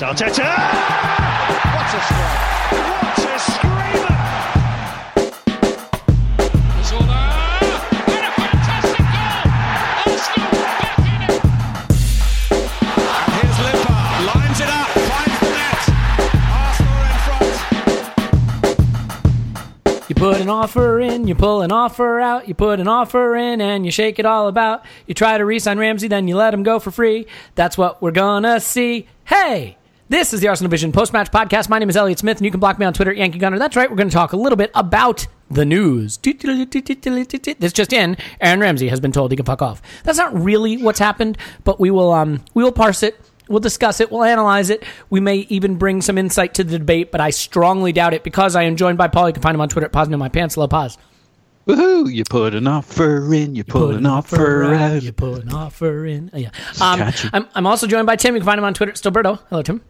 Arteta! What a strike! What a screamer! Zola! And a fantastic goal! Arsenal back in it! And here's Limpar, lines it up, finds the net. Arsenal in front. You put an offer in, you pull an offer out, you put an offer in and you shake it all about. You try to re sign Ramsey, then you let him go for free. That's what we're gonna see. Hey! This is the Arsenal Vision post match podcast. My name is Elliot Smith, and you can block me on Twitter, Yankee Gunner. That's right, we're going to talk a little bit about the news. This just in: Aaron Ramsey has been told he can fuck off. That's not really what's happened, but we will um we will parse it. We'll discuss it. We'll analyze it. We may even bring some insight to the debate, but I strongly doubt it because I am joined by Paul. You can find him on Twitter at Pause My Pants. Hello, Pause. Woohoo! You put an offer in, you put an offer out. You put an offer in. Oh, yeah. Um. I'm, I'm also joined by Tim. You can find him on Twitter. at Stillberto. Hello, Tim.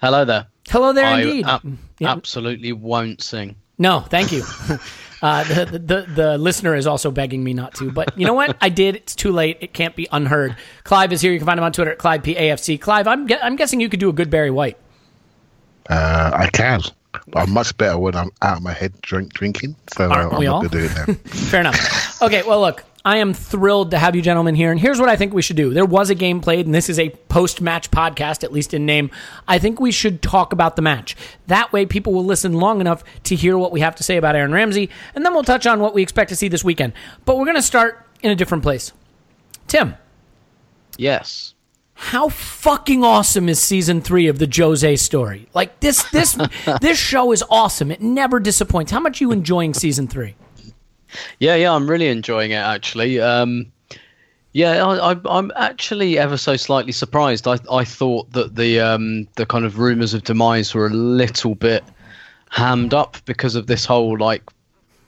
Hello there. Hello there, I indeed. ab- Yeah. absolutely won't sing. No, thank you. uh, the, the, the the listener is also begging me not to, but you know what? I did. It's too late. It can't be unheard. Clive is here. You can find him on Twitter at Clive PAFC. Clive, I'm gue- I'm guessing you could do a good Barry White. Uh, I can. But I'm much better when I'm out of my head drink drinking. So uh, Aren't I'm we not all? going to do it now. Fair enough. Okay, well, look, I am thrilled to have you gentlemen here, and here's what I think we should do. There was a game played, and this is a post match podcast, at least in name. I think we should talk about the match. That way, people will listen long enough to hear what we have to say about Aaron Ramsey, and then we'll touch on what we expect to see this weekend. But we're going to start in a different place. Tim, Yes. how fucking awesome is season three of the Jose story? Like this, this, this show is awesome. It never disappoints. How much are you enjoying season three? Yeah, yeah, I'm really enjoying it actually. Um, yeah, I, I'm actually ever so slightly surprised. I, I thought that the um, the kind of rumours of demise were a little bit hammed up because of this whole like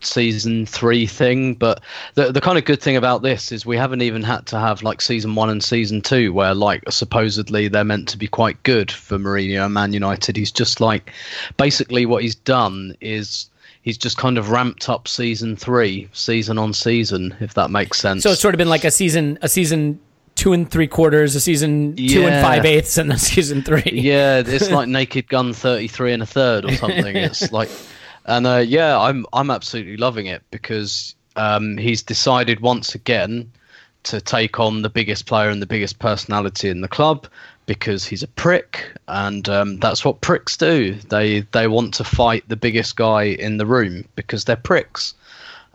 season three thing. But the the kind of good thing about this is we haven't even had to have like season one and season two, where like supposedly they're meant to be quite good for Mourinho and Man United. He's just like basically what he's done is. He's just kind of ramped up season three, season on season, if that makes sense. So it's sort of been like a season, a season two and three quarters, a season two and five eighths, and a season three. yeah, it's like Naked Gun 33 and a third or something. It's like, and uh, yeah, I'm I'm absolutely loving it because um, he's decided once again to take on the biggest player and the biggest personality in the club because he's a prick, and um, that's what pricks do. They they want to fight the biggest guy in the room because they're pricks.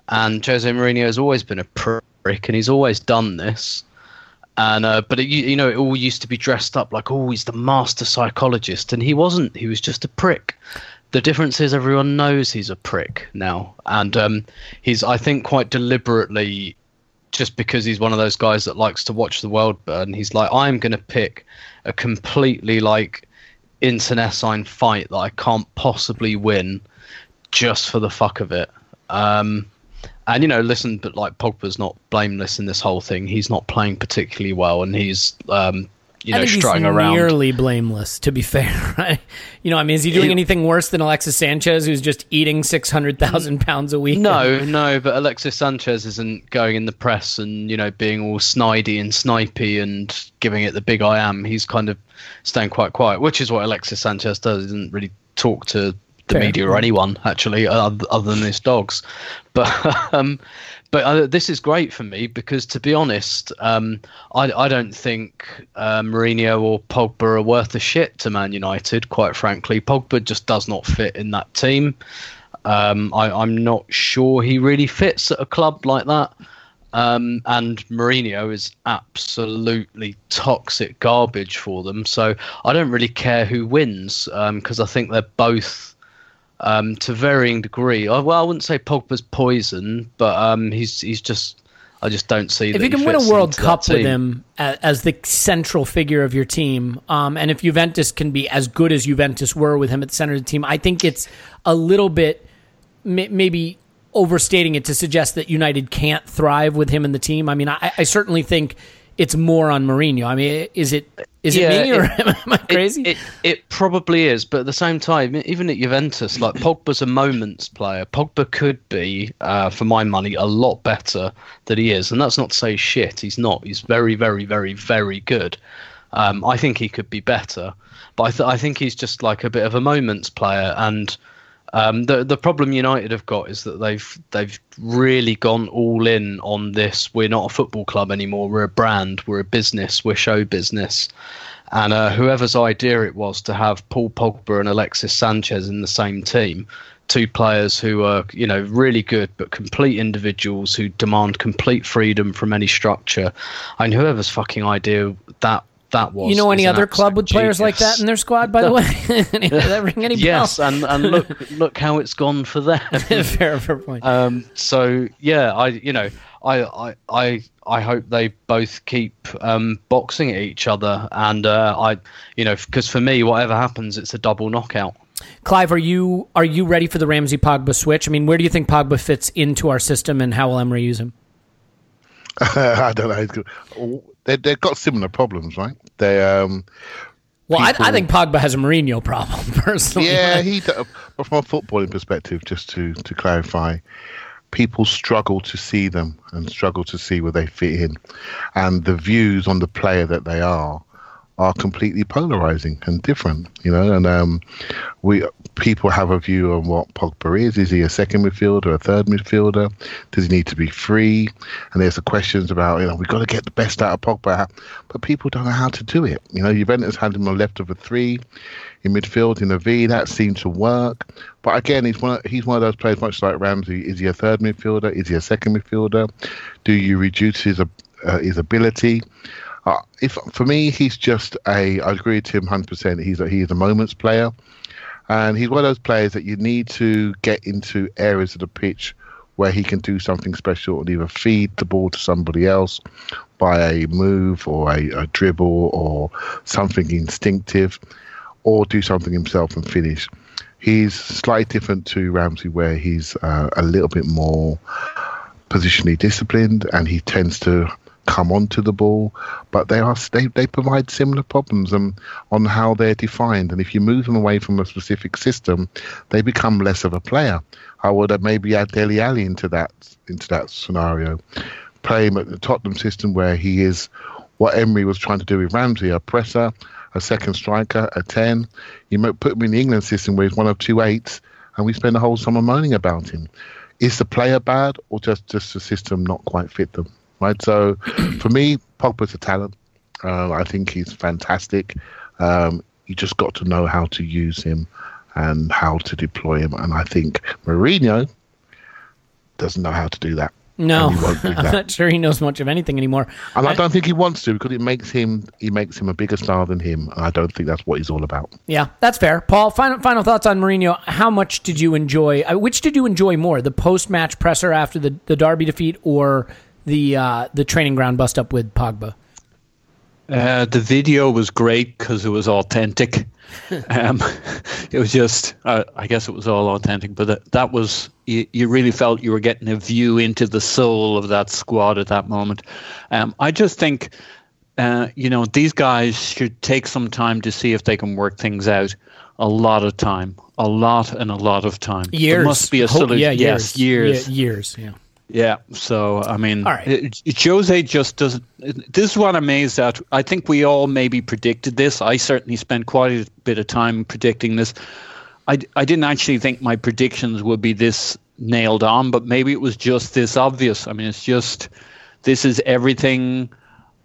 And Jose Mourinho has always been a prick, and he's always done this. And uh, but it, you know, it all used to be dressed up like, oh, he's the master psychologist, and he wasn't. He was just a prick. the difference is everyone knows he's a prick now, and um, he's I think quite deliberately, just because he's one of those guys that likes to watch the world burn. He's like, I'm going to pick a completely like internecine fight that I can't possibly win, just for the fuck of it. Um, and you know, listen, but like Pogba's not blameless in this whole thing. He's not playing particularly well, and he's um, you I know think strutting he's around. nearly blameless, to be fair. Right? You know, I mean, is he doing He- anything worse than Alexis Sanchez, who's just eating six hundred thousand pounds a week? No, no, but Alexis Sanchez isn't going in the press and you know being all snidey and snipey and giving it the big I am. He's kind of staying quite quiet, which is what Alexis Sanchez does. He doesn't really talk to the Fair. media or anyone actually, other, other than his dogs. But um, but uh, this is great for me because to be honest, um, I I don't think uh, Mourinho or Pogba are worth a shit to Man United. Quite frankly, Pogba just does not fit in that team. Um, I, I'm not sure he really fits at a club like that. Um, and Mourinho is absolutely toxic garbage for them. So I don't really care who wins because I think they're both um, to varying degree. I, well, I wouldn't say Pogba's poison, but um, he's he's just. I just don't see. That. If you can win a World Cup with him as, as the central figure of your team, um, and if Juventus can be as good as Juventus were with him at the center of the team, I think it's a little bit maybe overstating it to suggest that United can't thrive with him in the team. I mean, I, I certainly think it's more on Mourinho. I mean, is it is Yeah, it me or it- am I crazy? It, it, it probably is, but at the same time, even at Juventus, like Pogba's a moments player. Pogba could be, uh, for my money, a lot better than he is, and that's not to say shit. He's not. He's very, very, very, very good. Um, I think he could be better, but I, th- I think he's just like a bit of a moments player. And um, the the problem United have got is that they've they've really gone all in on this. We're not a football club anymore. We're a brand. We're a business. We're show business. And uh, whoever's idea it was to have Paul Pogba and Alexis Sanchez in the same team, two players who are you know really good but complete individuals who demand complete freedom from any structure. Mean, whoever's fucking idea that that was. you know any other club with players like that in their squad? By the way, Does that ring any bells? Yes, and and look look how it's gone for them. fair, fair point. Um, so yeah, I you know I I I, I hope they both keep um, boxing at each other, and uh, I you know because for me, whatever happens, it's a double knockout. Clive, are you are you ready for the Ramsey Pogba switch? I mean, where do you think Pogba fits into our system, and how will Emery use him? I don't know. They they've got similar problems, right? They um Well, I, I think Pogba has a Mourinho problem personally. yeah he d- but from a footballing perspective, just to to clarify, people struggle to see them and struggle to see where they fit in, and the views on the player that they are are completely polarizing and different, you know. And um, we people have a view on what Pogba is. Is he a second midfielder, or a third midfielder? Does he need to be free? And there's the questions about you know we've got to get the best out of Pogba, but people don't know how to do it. You know, Juventus had him on left of a three, in midfield in a V. That seemed to work. But again, he's one of, he's one of those players, much like Ramsey. Is he a third midfielder? Is he a second midfielder? Do you reduce his uh, his ability? Uh, if for me, he's just a. I agree with Tim, hundred percent. He's a, he's a moments player, and he's one of those players that you need to get into areas of the pitch where he can do something special and either feed the ball to somebody else by a move or a, a dribble or something instinctive, or do something himself and finish. He's slightly different to Ramsey, where he's uh, a little bit more positionally disciplined and he tends to come onto the ball, but they are they, they provide similar problems um, on how they're defined. And if you move them away from a specific system, they become less of a player. I would maybe add Dele Alli into that into that scenario. Play him at the Tottenham system where he is what Emery was trying to do with Ramsey, a presser, a second striker, a ten. You might put him in the England system where he's one of two eights, and we spend the whole summer moaning about him. Is the player bad, or just just the system not quite fit them? Right. So, for me, Pogba's a talent. Uh, I think he's fantastic. Um, you just got to know how to use him and how to deploy him. And I think Mourinho doesn't know how to do that. No, do I'm that. not sure he knows much of anything anymore. And I don't think he wants to because it makes him he makes him a bigger star than him. And I don't think that's what he's all about. Yeah, that's fair. Paul, final final thoughts on Mourinho. How much did you enjoy? Uh, which did you enjoy more, the post match presser after the, the Derby defeat, or the uh, the training ground bust up with Pogba? Uh, the video was great because it was authentic. um, it was just, uh, I guess it was all authentic, but that, that was, you, you really felt you were getting a view into the soul of that squad at that moment. Um, I just think, uh, you know, these guys should take some time to see if they can work things out. A lot of time, a lot and a lot of time. Years. There must be a solution. Yeah, yes, years. years. Yeah, years. Yeah. Yeah. So I mean, All right. it- it- Jose just doesn't. This is what I'm amazed at. I think we all maybe predicted this. I certainly spent quite a bit of time predicting this. I, I didn't actually think my predictions would be this nailed on, but maybe it was just this obvious. I mean, it's just this is everything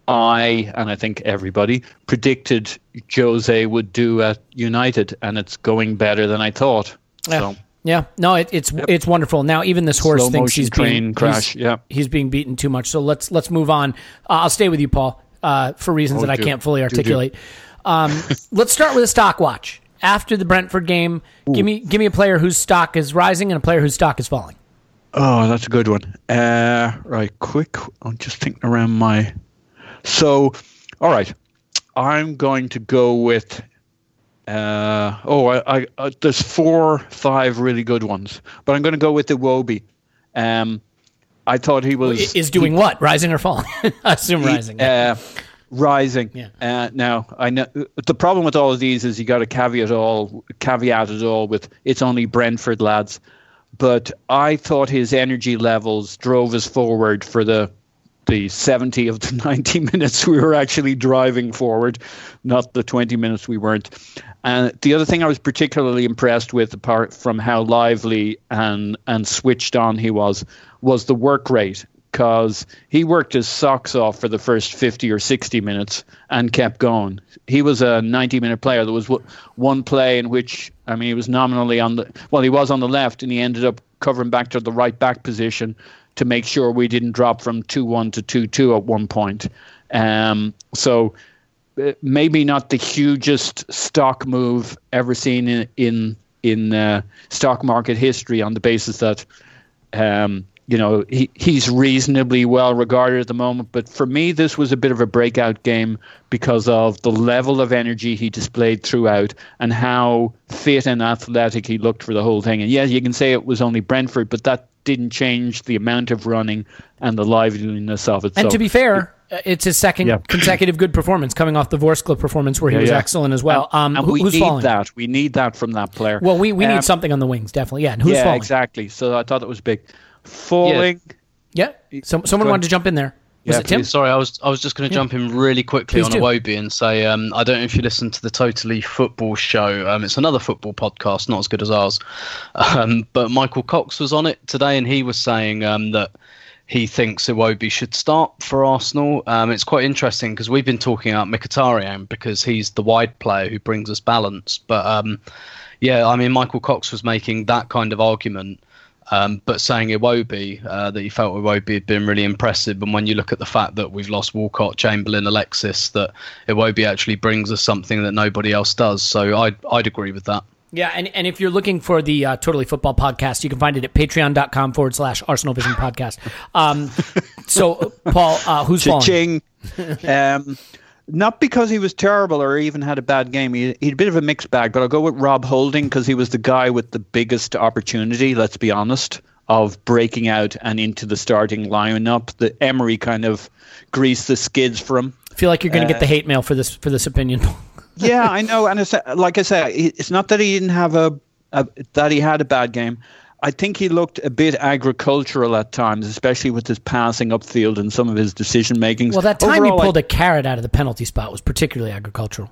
I and I think everybody predicted Jose would do at United, and it's going better than I thought. Yeah. So Yeah, no, it, it's it's wonderful. Now even this horse Slow thinks he's being crash, He's, yeah. he's being beaten too much. So let's let's move on. Uh, I'll stay with you, Paul, uh, for reasons Oh, that I can't fully Do, do. articulate. Um, let's start with a stock watch. After the Brentford game, give me give me a player whose stock is rising and a player whose stock is falling. Oh, that's a good one. Uh, right, quick. I'm just thinking around my. So, all right, I'm going to go with. Uh, oh, I, I, uh, there's four, five really good ones, but I'm going to go with Iwobi. Um, I thought he was Is doing what? Rising or falling? I assume rising. uh, rising. Yeah. Uh, now I know the problem with all of these is you got to caveat all caveat it all with it's only Brentford lads, but I thought his energy levels drove us forward for the the 70 of the 90 minutes we were actually driving forward, not the 20 minutes we weren't. And the other thing I was particularly impressed with, apart from how lively and and switched on he was, was the work rate because he worked his socks off for the first 50 or 60 minutes and kept going. He was a 90 minute player. There was one play in which, I mean, he was nominally on the, well, he was on the left and he ended up covering back to the right back position to make sure we didn't drop from 2 1 to 2 2 at one point. Um, so uh, maybe not the hugest stock move ever seen in, in, in uh, stock market history on the basis that um, you know, he, he's reasonably well regarded at the moment. But for me, this was a bit of a breakout game because of the level of energy he displayed throughout and how fit and athletic he looked for the whole thing. And yes, you can say it was only Brentford, but that didn't change the amount of running and the liveliness of it. And so, to be fair, uh, it's his second Yeah. consecutive good performance, coming off the Vorskla performance where he Yeah, was yeah. excellent as well. and, Um, and who- we who's need falling? that. We need that from that player. Well, we, we Um, need something on the wings, definitely. Yeah, and who's yeah, falling? exactly. So I thought it was big. Falling. Yeah, Some, someone wanted to jump in there. Was Yeah, it Tim? Sorry, I was I was just going to jump in really quickly Please on do. Iwobi and say um, I don't know if you listen to the Totally Football show. Um, it's another football podcast, not as good as ours. Um, but Michael Cox was on it today, and he was saying um, that he thinks Iwobi should start for Arsenal. Um, it's quite interesting because we've been talking about Mkhitaryan because he's the wide player who brings us balance. But um, yeah, I mean, Michael Cox was making that kind of argument. Um, but saying Iwobi, uh, that he felt Iwobi had been really impressive. And when you look at the fact that we've lost Walcott, Chamberlain, Alexis, that Iwobi actually brings us something that nobody else does. So I'd, I'd agree with that. Yeah, and, and if you're looking for the uh, Totally Football podcast, you can find it at patreon.com forward slash Arsenal Vision podcast. Um, so, Paul, uh, who's falling? Cha-ching. um, not because he was terrible or even had a bad game. He, he had a bit of a mixed bag, but I'll go with Rob Holding because he was the guy with the biggest opportunity, let's be honest, of breaking out and into the starting lineup. The Emery kind of greased the skids for him. I feel like you're going to Uh, get the hate mail for this for this opinion. yeah, I know, and it's like I said, it's not that he didn't have a, a that he had a bad game. I think he looked a bit agricultural at times, especially with his passing upfield and some of his decision makings. well, that time Overall, he pulled a carrot out of the penalty spot was particularly agricultural.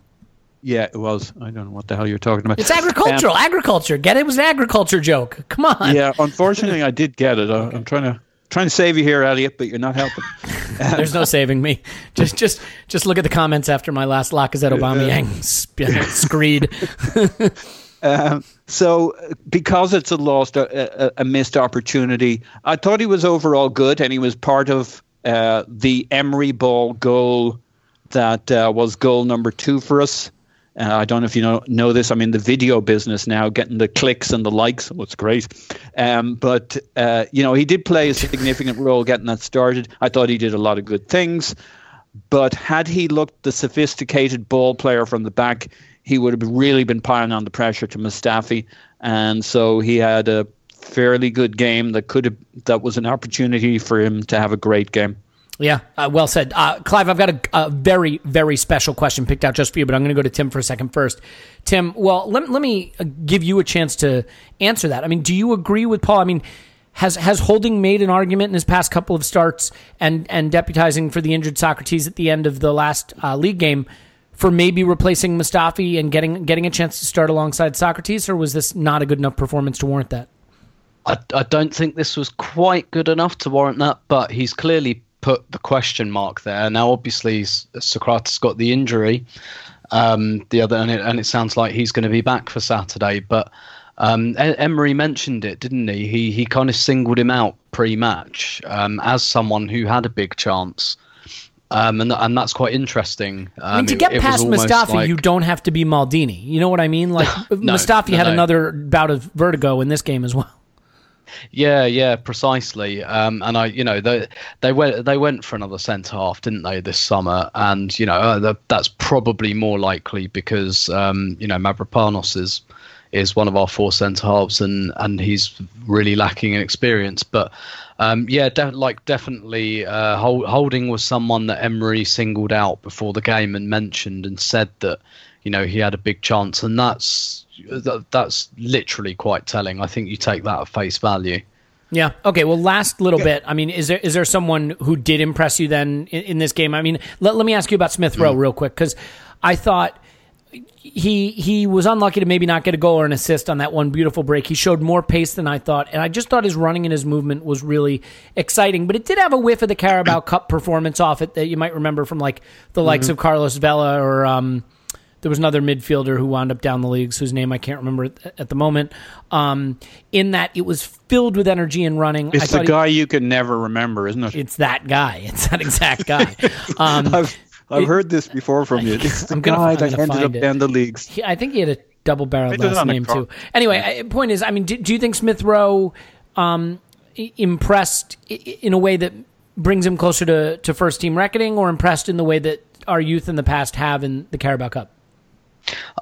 yeah, it was. I don't know what the hell you're talking about. It's agricultural. Um, agriculture. Get it? It was an agriculture joke. Come on. yeah, unfortunately, I did get it. I, I'm trying to trying to save you here, Elliot, but you're not helping. There's no saving me. Just just just look at the comments after my last Lacazette Aubameyang sp- screed. Um, so, because it's a lost, a, a, a, missed opportunity, I thought he was overall good, and he was part of uh, the Emery ball goal that uh, was goal number two for us. Uh, I don't know if you know, know this. I'm in the video business now, getting the clicks and the likes. Oh, it's great. Um, but, uh, you know, he did play a significant role getting that started. I thought he did a lot of good things. But had he looked the sophisticated ball player from the back, he would have really been piling on the pressure to Mustafi, and so he had a fairly good game that could have that was an opportunity for him to have a great game. Yeah, uh, well said, uh, Clive. I've got a, a, very, very special question picked out just for you, but I'm going to go to Tim for a second first. Tim, well, let, let me uh, give you a chance to answer that. I mean, do you agree with Paul? I mean, has has Holding made an argument in his past couple of starts and and deputizing for the injured Sokratis at the end of the last uh, league game? For maybe replacing Mustafi and getting getting a chance to start alongside Sokratis, or was this not a good enough performance to warrant that? I, I don't think this was quite good enough to warrant that, but he's clearly put the question mark there. Now, obviously, Sokratis got the injury, um, the other, and it, and it sounds like he's going to be back for Saturday. But um, Emery mentioned it, didn't he? He he kind of singled him out pre-match um, as someone who had a big chance. Um, and and that's quite interesting. Um, I mean, to um, get it, past it Mustafi, like... you don't have to be Maldini. You know what I mean? Like no, Mustafi no, had no. another bout of vertigo in this game as well. Yeah, yeah, precisely. Um, and I, you know, they they went they went for another centre half, didn't they, this summer? And you know, uh, the, that's probably more likely because um, you know Mavropanos is is one of our four centre halves, and and he's really lacking in experience, but. Um, yeah, like definitely, uh, Holding was someone that Emery singled out before the game and mentioned and said that you know he had a big chance, and that's that's literally quite telling. I think you take that at face value. Yeah. Okay. Well, last little bit. I mean, is there is there someone who did impress you then in, in this game? I mean, let, let me ask you about Smith Rowe mm. real quick because I thought he he was unlucky to maybe not get a goal or an assist on that one beautiful break. He showed more pace than I thought, and I just thought his running and his movement was really exciting. But it did have a whiff of the Carabao Cup performance off it that you might remember from like the likes mm-hmm. of Carlos Vela or um, there was another midfielder who wound up down the leagues whose name I can't remember at, at the moment. Um, in that it was filled with energy and running. It's the guy he, you can never remember, isn't it? It's that guy. It's that exact guy. Um, I've it, heard this before from you. It's the I'm gonna, guy that ended up down the leagues. He, I think he had a double barreled last name too. Anyway, point is, I mean, do, do you think Smith Rowe um, impressed in a way that brings him closer to, to first team reckoning, or impressed in the way that our youth in the past have in the Carabao Cup?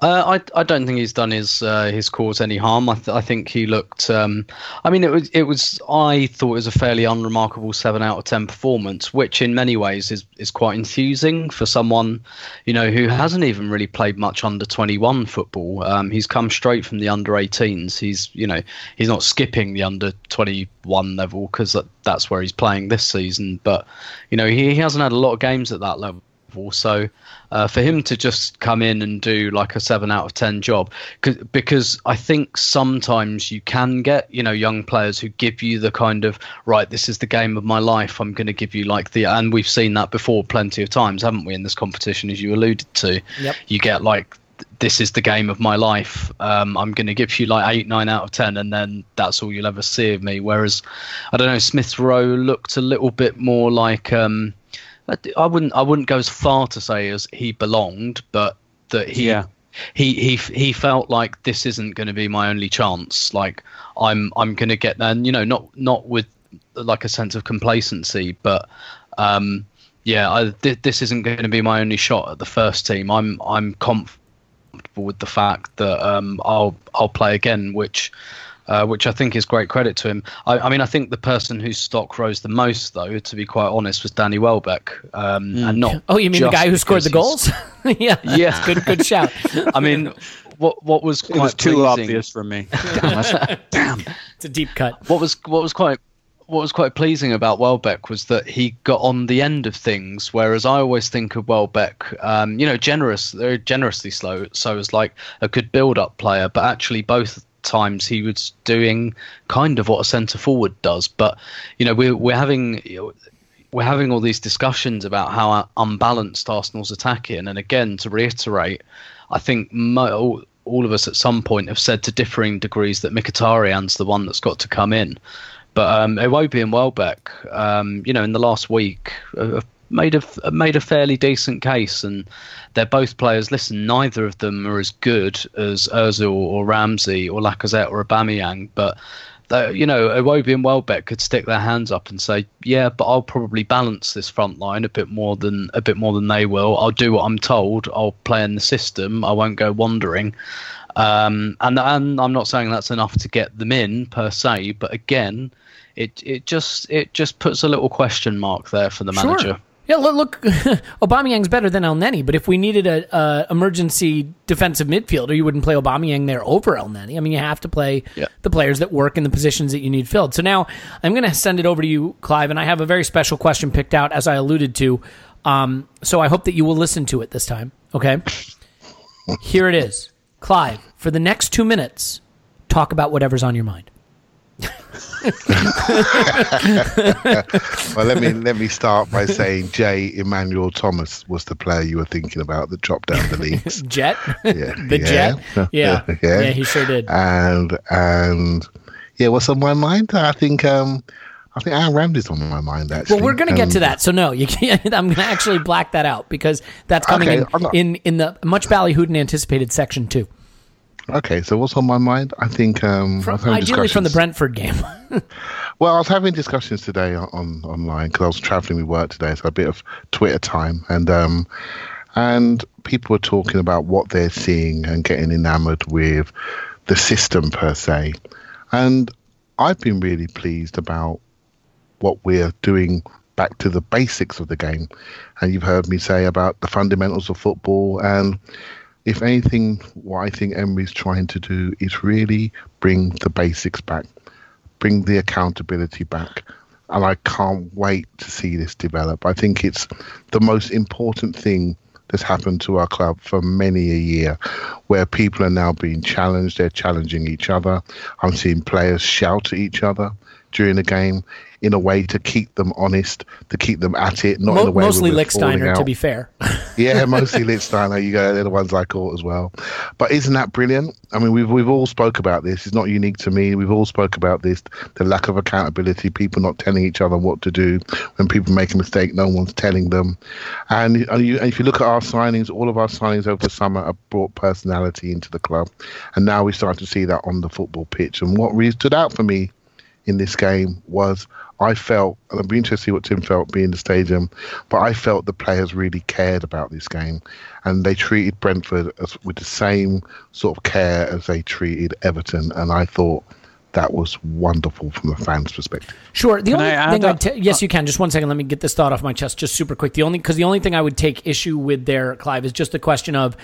Uh, I I don't think he's done his uh, his cause any harm. I, th- I think he looked. Um, I mean, it was it was. I thought it was a fairly unremarkable seven out of ten performance, which in many ways is is quite enthusing for someone, you know, who hasn't even really played much under twenty one football. Um, he's come straight from the under 18s. He's you know he's not skipping the under twenty one level because that, that's where he's playing this season. But you know he, he hasn't had a lot of games at that level. So uh, for him to just come in and do like a seven out of ten job, because I think sometimes you can get you know young players who give you the kind of right, this is the game of my life. I'm going to give you like the, and we've seen that before plenty of times, haven't we? In this competition, as you alluded to, yep. you get like this is the game of my life. Um, I'm going to give you like eight, nine out of ten, and then that's all you'll ever see of me. Whereas, I don't know, Smith Rowe looked a little bit more like um, I wouldn't I wouldn't go as far to say as he belonged, but that he yeah. he he he felt like this isn't going to be my only chance. Like I'm I'm going to get there. And, you know, not not with like a sense of complacency, but um, yeah, I, th- this isn't going to be my only shot at the first team. I'm I'm comfortable with the fact that um, I'll I'll play again, which uh, which I think is great credit to him. I, I, mean, I think the person whose stock rose the most, though, to be quite honest, was Danny Welbeck, um, mm. and not. Oh, you mean the guy who scored the goals? yeah, yeah, good, good shout. I mean, what what was quite it was too pleasing, obvious for me. damn, damn, it's a deep cut. What was what was quite what was quite pleasing about Welbeck was that he got on the end of things, whereas I always think of Welbeck, um, you know, generous, very generously slow, so as like a good build-up player, but actually both times he was doing kind of what a centre forward does. But you know, we're we're having we're having all these discussions about how unbalanced Arsenal's attacking, and again, to reiterate, I think mo- all of us at some point have said to differing degrees that Mkhitaryan's the one that's got to come in. But um, Iwobi and Welbeck, um, you know, in the last week, have made a made a fairly decent case, and they're both players. Listen, neither of them are as good as Özil or Ramsey or Lacazette or Aubameyang, but you know, Iwobi and Welbeck could stick their hands up and say, "Yeah, but I'll probably balance this front line a bit more than a bit more than they will. I'll do what I'm told. I'll play in the system. I won't go wandering." Um, and and I'm not saying that's enough to get them in per se, but again, it it just it just puts a little question mark there for the manager. Sure. Yeah, look, look Aubameyang's better than Elneny, but if we needed a, a, emergency defensive midfielder, you wouldn't play Aubameyang there over Elneny. I mean, you have to play yeah. the players that work in the positions that you need filled. So now I'm going to send it over to you, Clive, and I have a very special question picked out, as I alluded to. Um, so I hope that you will listen to it this time. Okay, here it is, Clive. For the next two minutes, talk about whatever's on your mind. Well, let me let me start by saying Jay Emmanuel-Thomas was the player you were thinking about that dropped down the leagues. Jet, yeah, the yeah. Jet, yeah. yeah, yeah, he sure did. And and yeah, what's on my mind? I think um, I think Aaron Ramsey's on my mind. Actually, well, we're going to get to that. So no, you can't. I'm going to actually black that out because that's coming okay, in, in in the much ballyhooed and anticipated section two. Okay, so what's on my mind? I think um, from, ideally from the Brentford game. well, I was having discussions today on online because I was traveling with work today, so a bit of Twitter time, and um, and people were talking about what they're seeing and getting enamored with the system per se, and I've been really pleased about what we're doing back to the basics of the game, and you've heard me say about the fundamentals of football and if anything, what I think Emery's trying to do is really bring the basics back, bring the accountability back. And I can't wait to see this develop. I think it's the most important thing that's happened to our club for many a year, where people are now being challenged. They're challenging each other. I'm seeing players shout at each other during the game in a way to keep them honest, to keep them at it, not Mo- in a way mostly Lichtsteiner, to be fair. yeah, mostly Lichtsteiner. You go, they're the ones I caught as well. But isn't that brilliant? I mean, we've we've all spoke about this. It's not unique to me. We've all spoke about this. The lack of accountability, people not telling each other what to do. When people make a mistake, no one's telling them. And, and, you, and if you look at our signings, all of our signings over the summer have brought personality into the club, and now we start to see that on the football pitch. And what really stood out for me in this game was I felt, and I'd be interested to see what Tim felt being in the stadium, but I felt the players really cared about this game, and they treated Brentford as, with the same sort of care as they treated Everton, and I thought that was wonderful from a fan's perspective. Sure. The can only thing I'd t- yes, you can. Just one second. Let me get this thought off my chest, just super quick. The only because the only thing I would take issue with there, Clive, is just the question of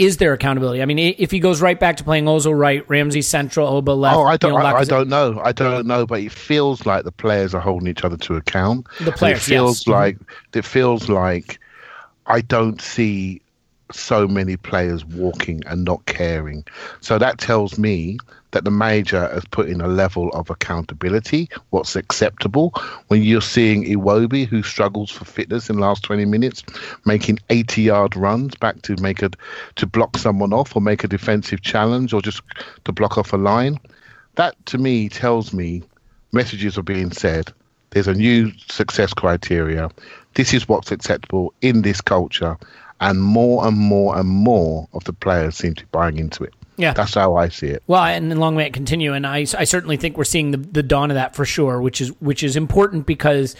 is there accountability? I mean, if he goes right back to playing Ozil right, Ramsey central, Oba left. Oh, I don't, you know, I, I, don't know. I don't know, but it feels like the players are holding each other to account. The players, it feels yes. like it feels like I don't see so many players walking and not caring. So that tells me that the manager has put in a level of accountability, what's acceptable. When you're seeing Iwobi, who struggles for fitness in the last 20 minutes, making 80 yard runs back to make a to block someone off or make a defensive challenge or just to block off a line, that to me tells me messages are being said. There's a new success criteria. This is what's acceptable in this culture. And more and more and more of the players seem to be buying into it. Yeah, that's how I see it. Well, and long may it continue. And I, I certainly think we're seeing the, the dawn of that for sure, which is which is important because,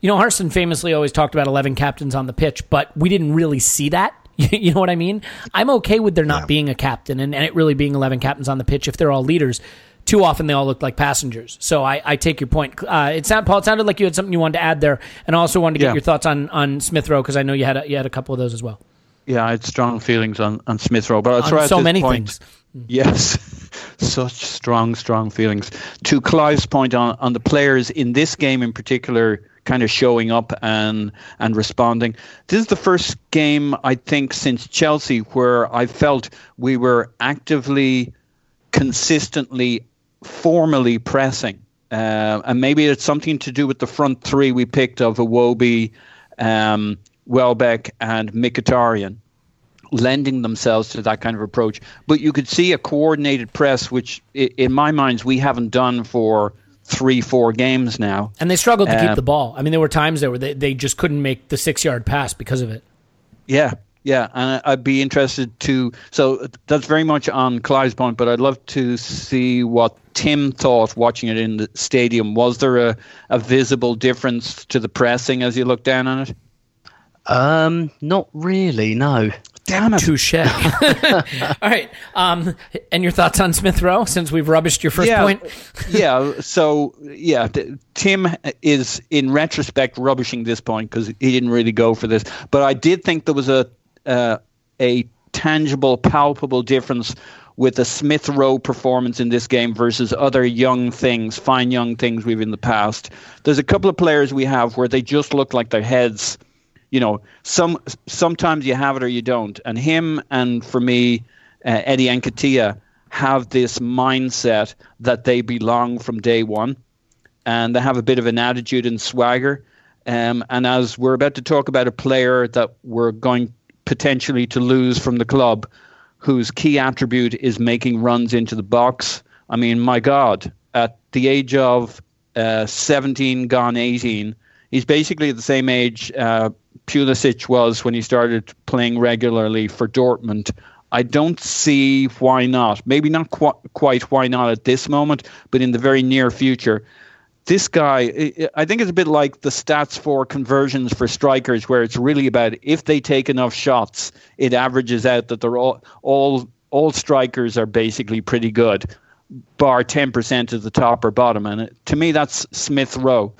you know, Arsène famously always talked about eleven captains on the pitch, but we didn't really see that. you know what I mean? I'm okay with there not yeah. being a captain and, and it really being eleven captains on the pitch if they're all leaders. Too often they all look like passengers. So I, I take your point. Uh, it sound, Paul. It sounded like you had something you wanted to add there, and I also wanted to get yeah. your thoughts on on Smith Rowe because I know you had a, you had a couple of those as well. Yeah, I had strong feelings on, on Smith Rowe, but I'll throw so many point, things. Yes, such strong, strong feelings. To Clive's point on, on the players in this game in particular, kind of showing up and and responding. This is the first game I think since Chelsea where I felt we were actively, consistently, formally pressing. Uh, and maybe it's something to do with the front three we picked of Iwobi, um, Welbeck, and Mkhitaryan lending themselves to that kind of approach. But you could see a coordinated press, which in my minds we haven't done for three, four games now. And they struggled to keep Um, the ball. I mean, there were times there where they, they just couldn't make the six yard pass because of it. Yeah, yeah, and I- I'd be interested to. So that's very much on Clive's point, but I'd love to see what Tim thought watching it in the stadium. Was there a, a visible difference to the pressing as you look down on it? Um, not really. No. Damn it! Touche. All right. Um, and your thoughts on Smith Rowe since we've rubbished your first yeah, point? yeah. So yeah, t- Tim is in retrospect rubbishing this point because he didn't really go for this. But I did think there was a uh, a tangible, palpable difference with the Smith Rowe performance in this game versus other young things, fine young things we've in the past. There's a couple of players we have where they just look like their heads. You know, some sometimes you have it or you don't. And him and for me, uh, Eddie Nketiah have this mindset that they belong from day one, and they have a bit of an attitude and swagger. Um, and as we're about to talk about a player that we're going potentially to lose from the club, whose key attribute is making runs into the box. I mean, my God, at the age of uh, 17, gone 18, he's basically the same age uh, Pulisic was when he started playing regularly for Dortmund. I don't see why not. Maybe not qu- quite why not at this moment, but in the very near future. This guy, I- think it's a bit like the stats for conversions for strikers, where it's really about if they take enough shots, it averages out that they're all all all strikers are basically pretty good, bar ten percent at the top or bottom. And to me, that's Smith Rowe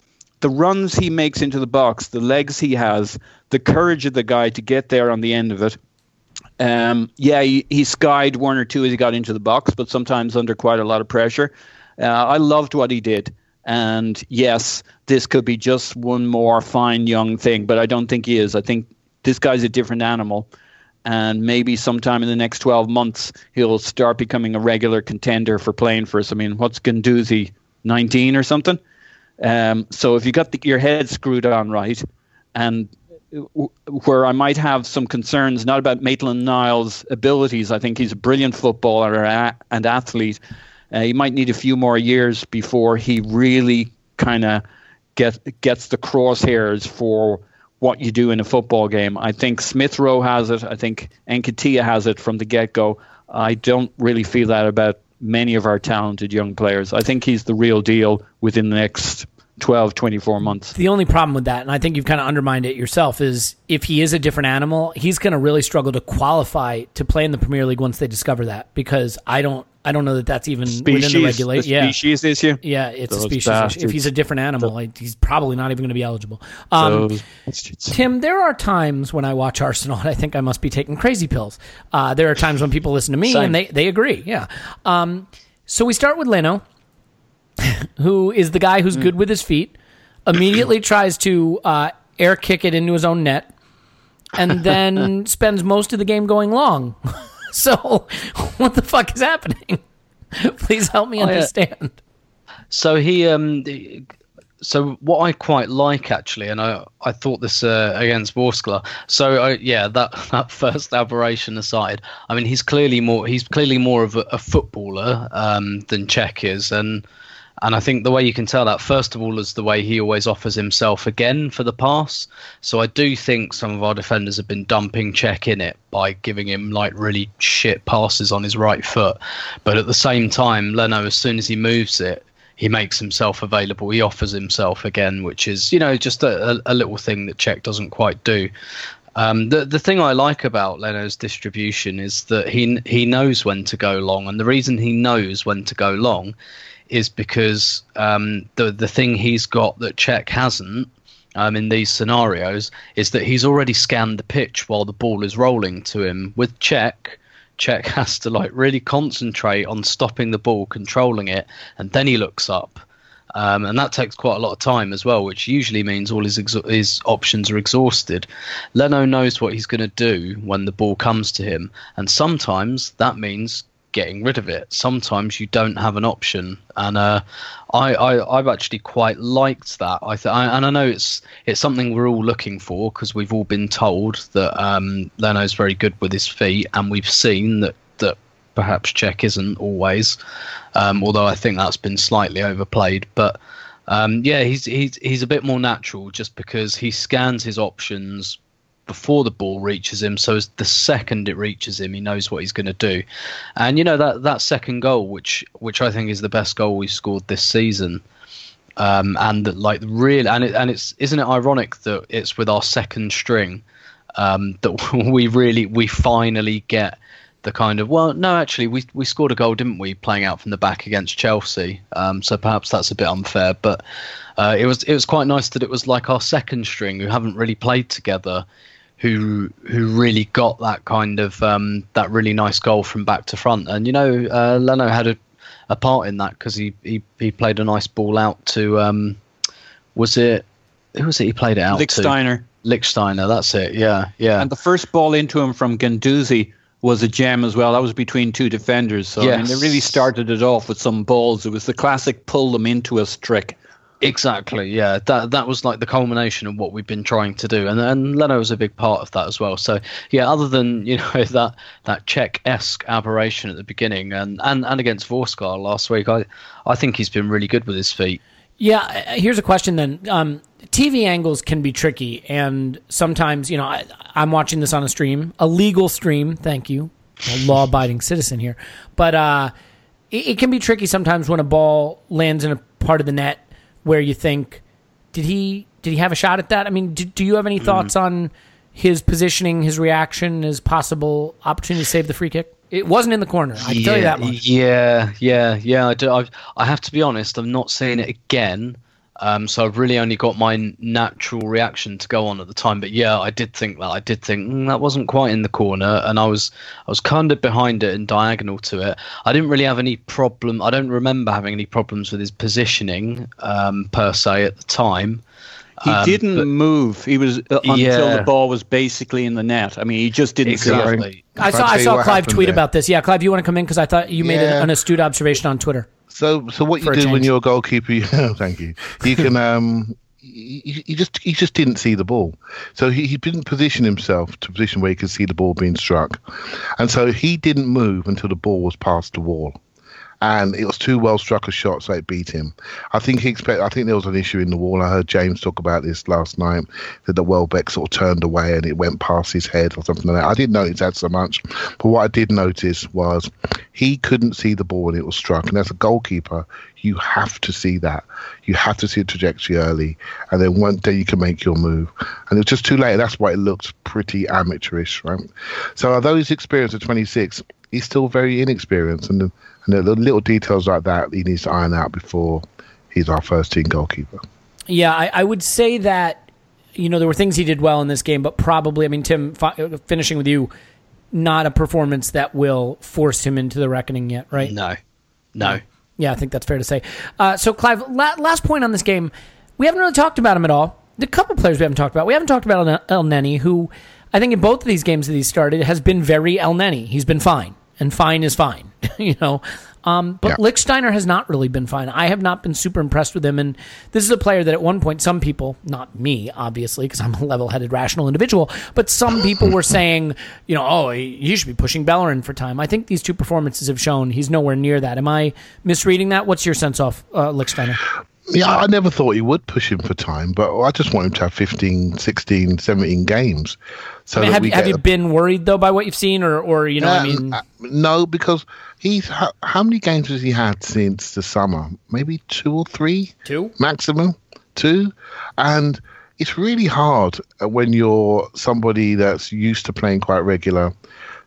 the runs he makes into the box, the legs he has, the courage of the guy to get there on the end of it. Um, yeah, he, he skied one or two as he got into the box, but sometimes under quite a lot of pressure. Uh, I loved what he did. And yes, this could be just one more fine young thing, but I don't think he is. I think this guy's a different animal. And maybe sometime in the next 12 months, he'll start becoming a regular contender for playing for us. I mean, what's Guendouzi, 19 or something? Um, so if you got the, your head screwed on right, and where I might have some concerns, not about Maitland Niles' abilities, I think he's a brilliant footballer and athlete. Uh, he might need a few more years before he really kind of get gets the crosshairs for what you do in a football game. I think Smith Rowe has it. I think Nketiah has it from the get go. I don't really feel that about many of our talented young players. I think he's the real deal within the next 12, 24 months. The only problem with that, and I think you've kind of undermined it yourself, is if he is a different animal, he's going to really struggle to qualify to play in the Premier League once they discover that. Because I don't, I don't know that that's even within the Species, regulation. Yeah, species issue. yeah, it's a Those species. issue. If he's a different animal, he's probably not even going to be eligible. Um, Tim, there are times when I watch Arsenal and I think I must be taking crazy pills. Uh, there are times when people listen to me Same. and they, they agree. Yeah. Um, so we start with Leno, who is the guy who's good with his feet, immediately tries to uh, air kick it into his own net, and then spends most of the game going long. so what the fuck is happening? Please help me yeah. understand. So he um so what I quite like actually, and I I thought this uh, against Vorskla. So I, yeah, that that first aberration aside, I mean he's clearly more he's clearly more of a, a footballer um, than Cech is, and and I think the way you can tell that first of all is the way he always offers himself again for the pass. So I do think some of our defenders have been dumping Cech in it by giving him like really shit passes on his right foot, but at the same time, Leno as soon as he moves it he makes himself available. He offers himself again, which is you know just a, a, a little thing that Cech doesn't quite do. Um, the the thing I like about Leno's distribution is that he he knows when to go long, and the reason he knows when to go long is because um, the the thing he's got that Cech hasn't um, in these scenarios is that he's already scanned the pitch while the ball is rolling to him. With Cech, Cech has to like really concentrate on stopping the ball, controlling it, and then he looks up. Um, and that takes quite a lot of time as well, which usually means all his his options are exhausted. Leno knows what he's going to do when the ball comes to him, and sometimes that means getting rid of it. Sometimes you don't have an option, and uh, I, I I've actually quite liked that. I, th- I and I know it's it's something we're all looking for because we've all been told that um, Leno's very good with his feet, and we've seen that that perhaps Cech isn't always. Um, although I think that's been slightly overplayed, but. Um, yeah, he's he's he's a bit more natural just because he scans his options before the ball reaches him. So as the second it reaches him, he knows what he's going to do. And you know that that second goal, which which I think is the best goal we've scored this season. Um, and that, like really, and it, and it's isn't it ironic that it's with our second string um, that we really we finally get the kind of well no actually we we scored a goal didn't we playing out from the back against Chelsea um, so perhaps that's a bit unfair but uh, it was it was quite nice that it was like our second string who haven't really played together who who really got that kind of um, that really nice goal from back to front. And you know, uh, Leno had a, a part in that because he, he he played a nice ball out to um, was it who was it he played it out Lichtsteiner. to? Lichtsteiner. That's it. Yeah, yeah. And the first ball into him from Guendouzi was a gem as well. That was between two defenders. So I mean, they really started it off with some balls. It was the classic pull them into us trick. Exactly, yeah. That that was like the culmination of what we've been trying to do, and and Leno was a big part of that as well. So yeah, other than you know that that Cech esque aberration at the beginning, and, and and against Vorskla last week, I I think he's been really good with his feet. Yeah, uh, here's a question then. Um, TV angles can be tricky, and sometimes, you know, I, I'm watching this on a stream, a legal stream. Thank you, a law-abiding citizen here. But uh, it, it can be tricky sometimes when a ball lands in a part of the net where you think, did he did he have a shot at that? I mean, do, do you have any mm-hmm. thoughts on his positioning, his reaction, his possible opportunity to save the free kick? It wasn't in the corner. I can tell you that much. Yeah, yeah, yeah. I do. I've, I have to be honest. I'm not seeing it again. Um, so I've really only got my natural reaction to go on at the time. But yeah, I did think that. I did think mm, that wasn't quite in the corner, and I was I was kind of behind it and diagonal to it. I didn't really have any problem. I don't remember having any problems with his positioning um, per se at the time. He Um, didn't but- move. He was uh, until Yeah. the ball was basically in the net. I mean, he just didn't see it. Exactly. I saw I saw Clive tweet there. about this. Yeah, Clive, you want to come in because I thought you made an, an astute observation on Twitter. So, so what you do when you're a goalkeeper, you, thank you. You can, um, you, you just he just didn't see the ball, so he, he didn't position himself to a position where he could see the ball being struck, and so he didn't move until the ball was past the wall, and it was too well struck a shot, so it beat him. I think he expect. I think there was an issue in the wall. I heard James talk about this last night that the Welbeck sort of turned away and it went past his head or something like that. I didn't notice that so much, but what I did notice was he couldn't see the ball when it was struck, and as a goalkeeper, you have to see that. You have to see the trajectory early, and then one day you can make your move. And it was just too late. That's why it looked pretty amateurish, right? So although he's experienced at 26, he's still very inexperienced, and the, and the little details like that he needs to iron out before he's our first team goalkeeper. Yeah, I, I would say that you know there were things he did well in this game, but probably I mean Tim fi- finishing with you, not a performance that will force him into the reckoning yet, right? No, no. Yeah, I think that's fair to say. Uh, so, Clive, la- last point on this game, we haven't really talked about him at all. The couple players we haven't talked about, we haven't talked about El- Elneny, who I think in both of these games that he's started has been very Elneny. He's been fine, and fine is fine, you know. Um, but Yeah. Lichtsteiner has not really been fine. I have not been super impressed with him, and this is a player that at one point some people, not me, obviously, because I'm a level-headed, rational individual, but some people were saying, you know, oh, he he should be pushing Bellerin for time. I think these two performances have shown he's nowhere near that. Am I misreading that? What's your sense of uh, Lichtsteiner? Yeah, I never thought he would push him for time, but I just want him to have 15, 16, 17 games. So I mean, have, you- have you a- been worried though by what you've seen, or or you know, I Uh, mean, uh, no, because he's how, how many games has he had since the summer? Maybe two or three two. maximum, two, and it's really hard uh, when you're somebody that's used to playing quite regular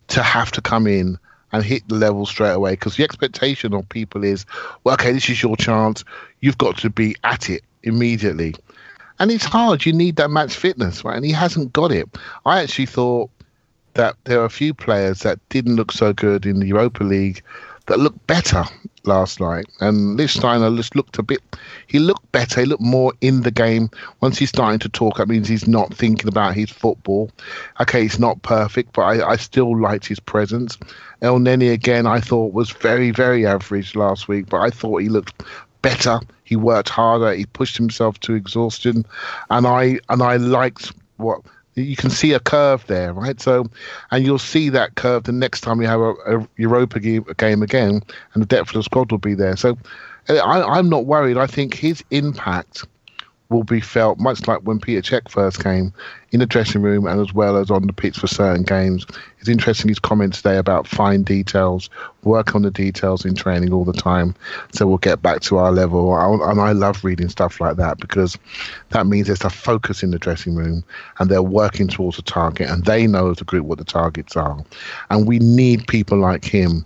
to have to come in and hit the level straight away because the expectation of people is, well, okay, this is your chance. You've got to be at it immediately. And it's hard. You need that match fitness, right? And he hasn't got it. I actually thought that there are a few players that didn't look so good in the Europa League that looked better last night. And Lichtsteiner just looked a bit, he looked better. He looked more in the game. Once he's starting to talk, that means he's not thinking about his football. Okay, it's not perfect, but I, I still liked his presence. Elneny, again, I thought was very, very average last week, but I thought he looked better. He worked harder. He pushed himself to exhaustion. And I, and I liked what you can see a curve there, right? So, and you'll see that curve the next time you have a, a Europa game, game again, and the depth of the squad will be there. So, eh, I, I'm not worried. I think his impact will be felt much like when Peter Cech first came in the dressing room and as well as on the pitch for certain games. It's interesting his comments today about fine details, work on the details in training all the time. So we'll get back to our level. And I love reading stuff like that because that means there's a focus in the dressing room and they're working towards a target and they know as a group what the targets are. And we need people like him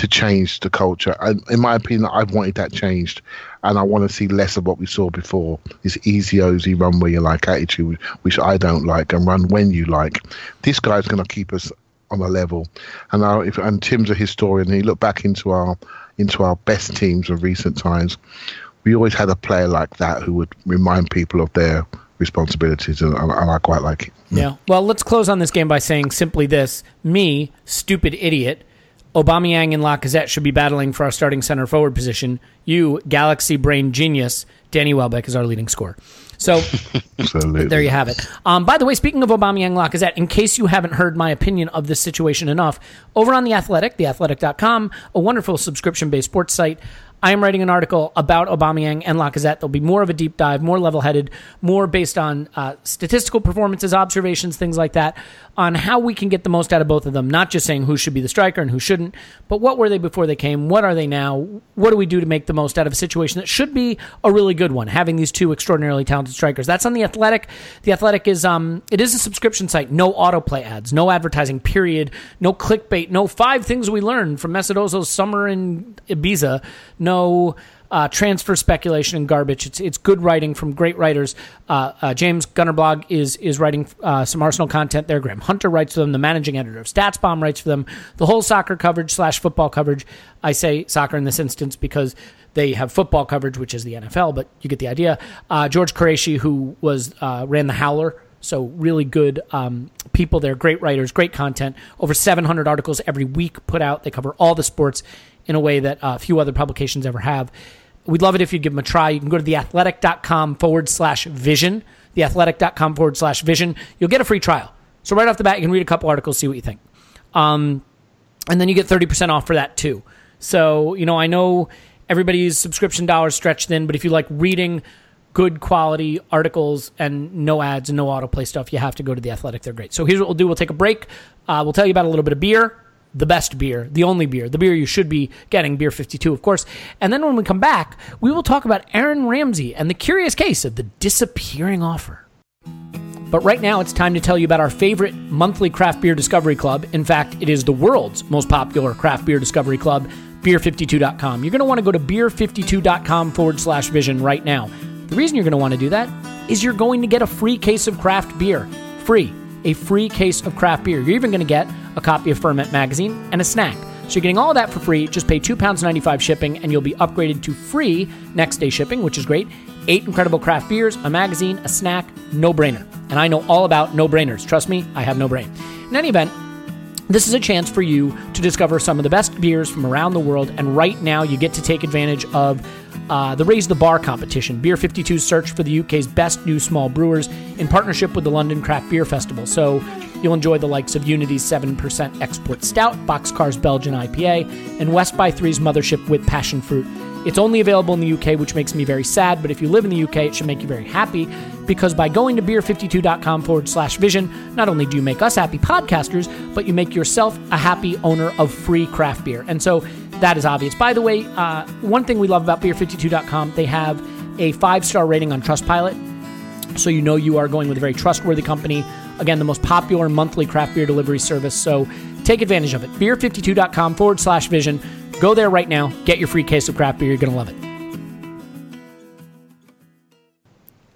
to change the culture. And in my opinion, I've wanted that changed, and I want to see less of what we saw before. This easy ozy run where you like attitude, which I don't like, and run when you like. This guy's going to keep us on a level. And now, if and Tim's a historian, he looked back into our into our best teams of recent times. We always had a player like that who would remind people of their responsibilities, and, and I quite like it. Yeah. Well, let's close on this game by saying simply this: me, stupid idiot Aubameyang and Lacazette should be battling for our starting center forward position. You, Galaxy Brain Genius, Danny Welbeck is our leading scorer. So there you have it. Um, by the way, speaking of Aubameyang Lacazette, in case you haven't heard my opinion of this situation enough, over on The Athletic, theathletic.com, a wonderful subscription-based sports site, I am writing an article about Aubameyang and Lacazette. There'll be more of a deep dive, more level-headed, more based on uh, statistical performances, observations, things like that, on how we can get the most out of both of them. Not just saying who should be the striker and who shouldn't, but what were they before they came? What are they now? What do we do to make the most out of a situation that should be a really good one? Having these two extraordinarily talented strikers. That's on the Athletic. The Athletic is um, it is a subscription site. No autoplay ads, no advertising. Period. No clickbait. No five things we learned from Mesut Ozil's summer in Ibiza. No uh, transfer speculation and garbage. It's it's good writing from great writers. Uh, uh, James Gunnerblog is is writing uh, some Arsenal content there. Graham Hunter writes for them. The managing editor of StatsBomb writes for them. The whole soccer coverage slash football coverage. I say soccer in this instance because they have football coverage, which is the NFL, but you get the idea. Uh, George Quraishi, who was uh, ran the Howler. So really good um, people there, great writers, great content. Over 700 articles every week put out. They cover all the sports in a way that uh, few other publications ever have. We'd love it if you'd give them a try. You can go to theathletic.com forward slash vision, theathletic.com forward slash vision. You'll get a free trial. So right off the bat, you can read a couple articles, see what you think. Um, and then you get 30% off for that too. So, you know, I know everybody's subscription dollars stretched thin, but if you like reading good quality articles and no ads and no autoplay stuff, you have to go to The Athletic. They're great. So here's what we'll do. We'll take a break. Uh, we'll tell you about a little bit of beer the best beer, the only beer, the beer you should be getting, Beer 52, of course. And then when we come back, we will talk about Aaron Ramsey and the curious case of the disappearing offer. But right now, it's time to tell you about our favorite monthly craft beer discovery club. In fact, it is the world's most popular craft beer discovery club, beer52.com. You're going to want to go to beer52.com forward slash vision right now. The reason you're going to want to do that is you're going to get a free case of craft beer. Free. A free case of craft beer. You're even going to get a copy of Ferment Magazine, and a snack. So you're getting all that for free. Just pay £2.95 shipping, and you'll be upgraded to free next day shipping, which is great. Eight incredible craft beers, a magazine, a snack, no brainer. And I know all about no brainers. Trust me, I have no brain. In any event, this is a chance for you to discover some of the best beers from around the world, and right now you get to take advantage of uh, the Raise the Bar competition. Beer 52 search for the UK's best new small brewers in partnership with the London Craft Beer Festival. So you'll enjoy the likes of Unity's 7% Export Stout, Boxcar's Belgian IPA, and West by Three's Mothership with Passion Fruit. It's only available in the UK, which makes me very sad, but if you live in the UK, it should make you very happy because by going to beer52.com forward slash vision, not only do you make us happy podcasters, but you make yourself a happy owner of free craft beer. And so that is obvious. By the way, uh, one thing we love about beer52.com, they have a five star rating on Trustpilot. So you know you are going with a very trustworthy company. Again, the most popular monthly craft beer delivery service. So take advantage of it. Beer52.com forward slash vision. Go there right now. Get your free case of craft beer. You're going to love it.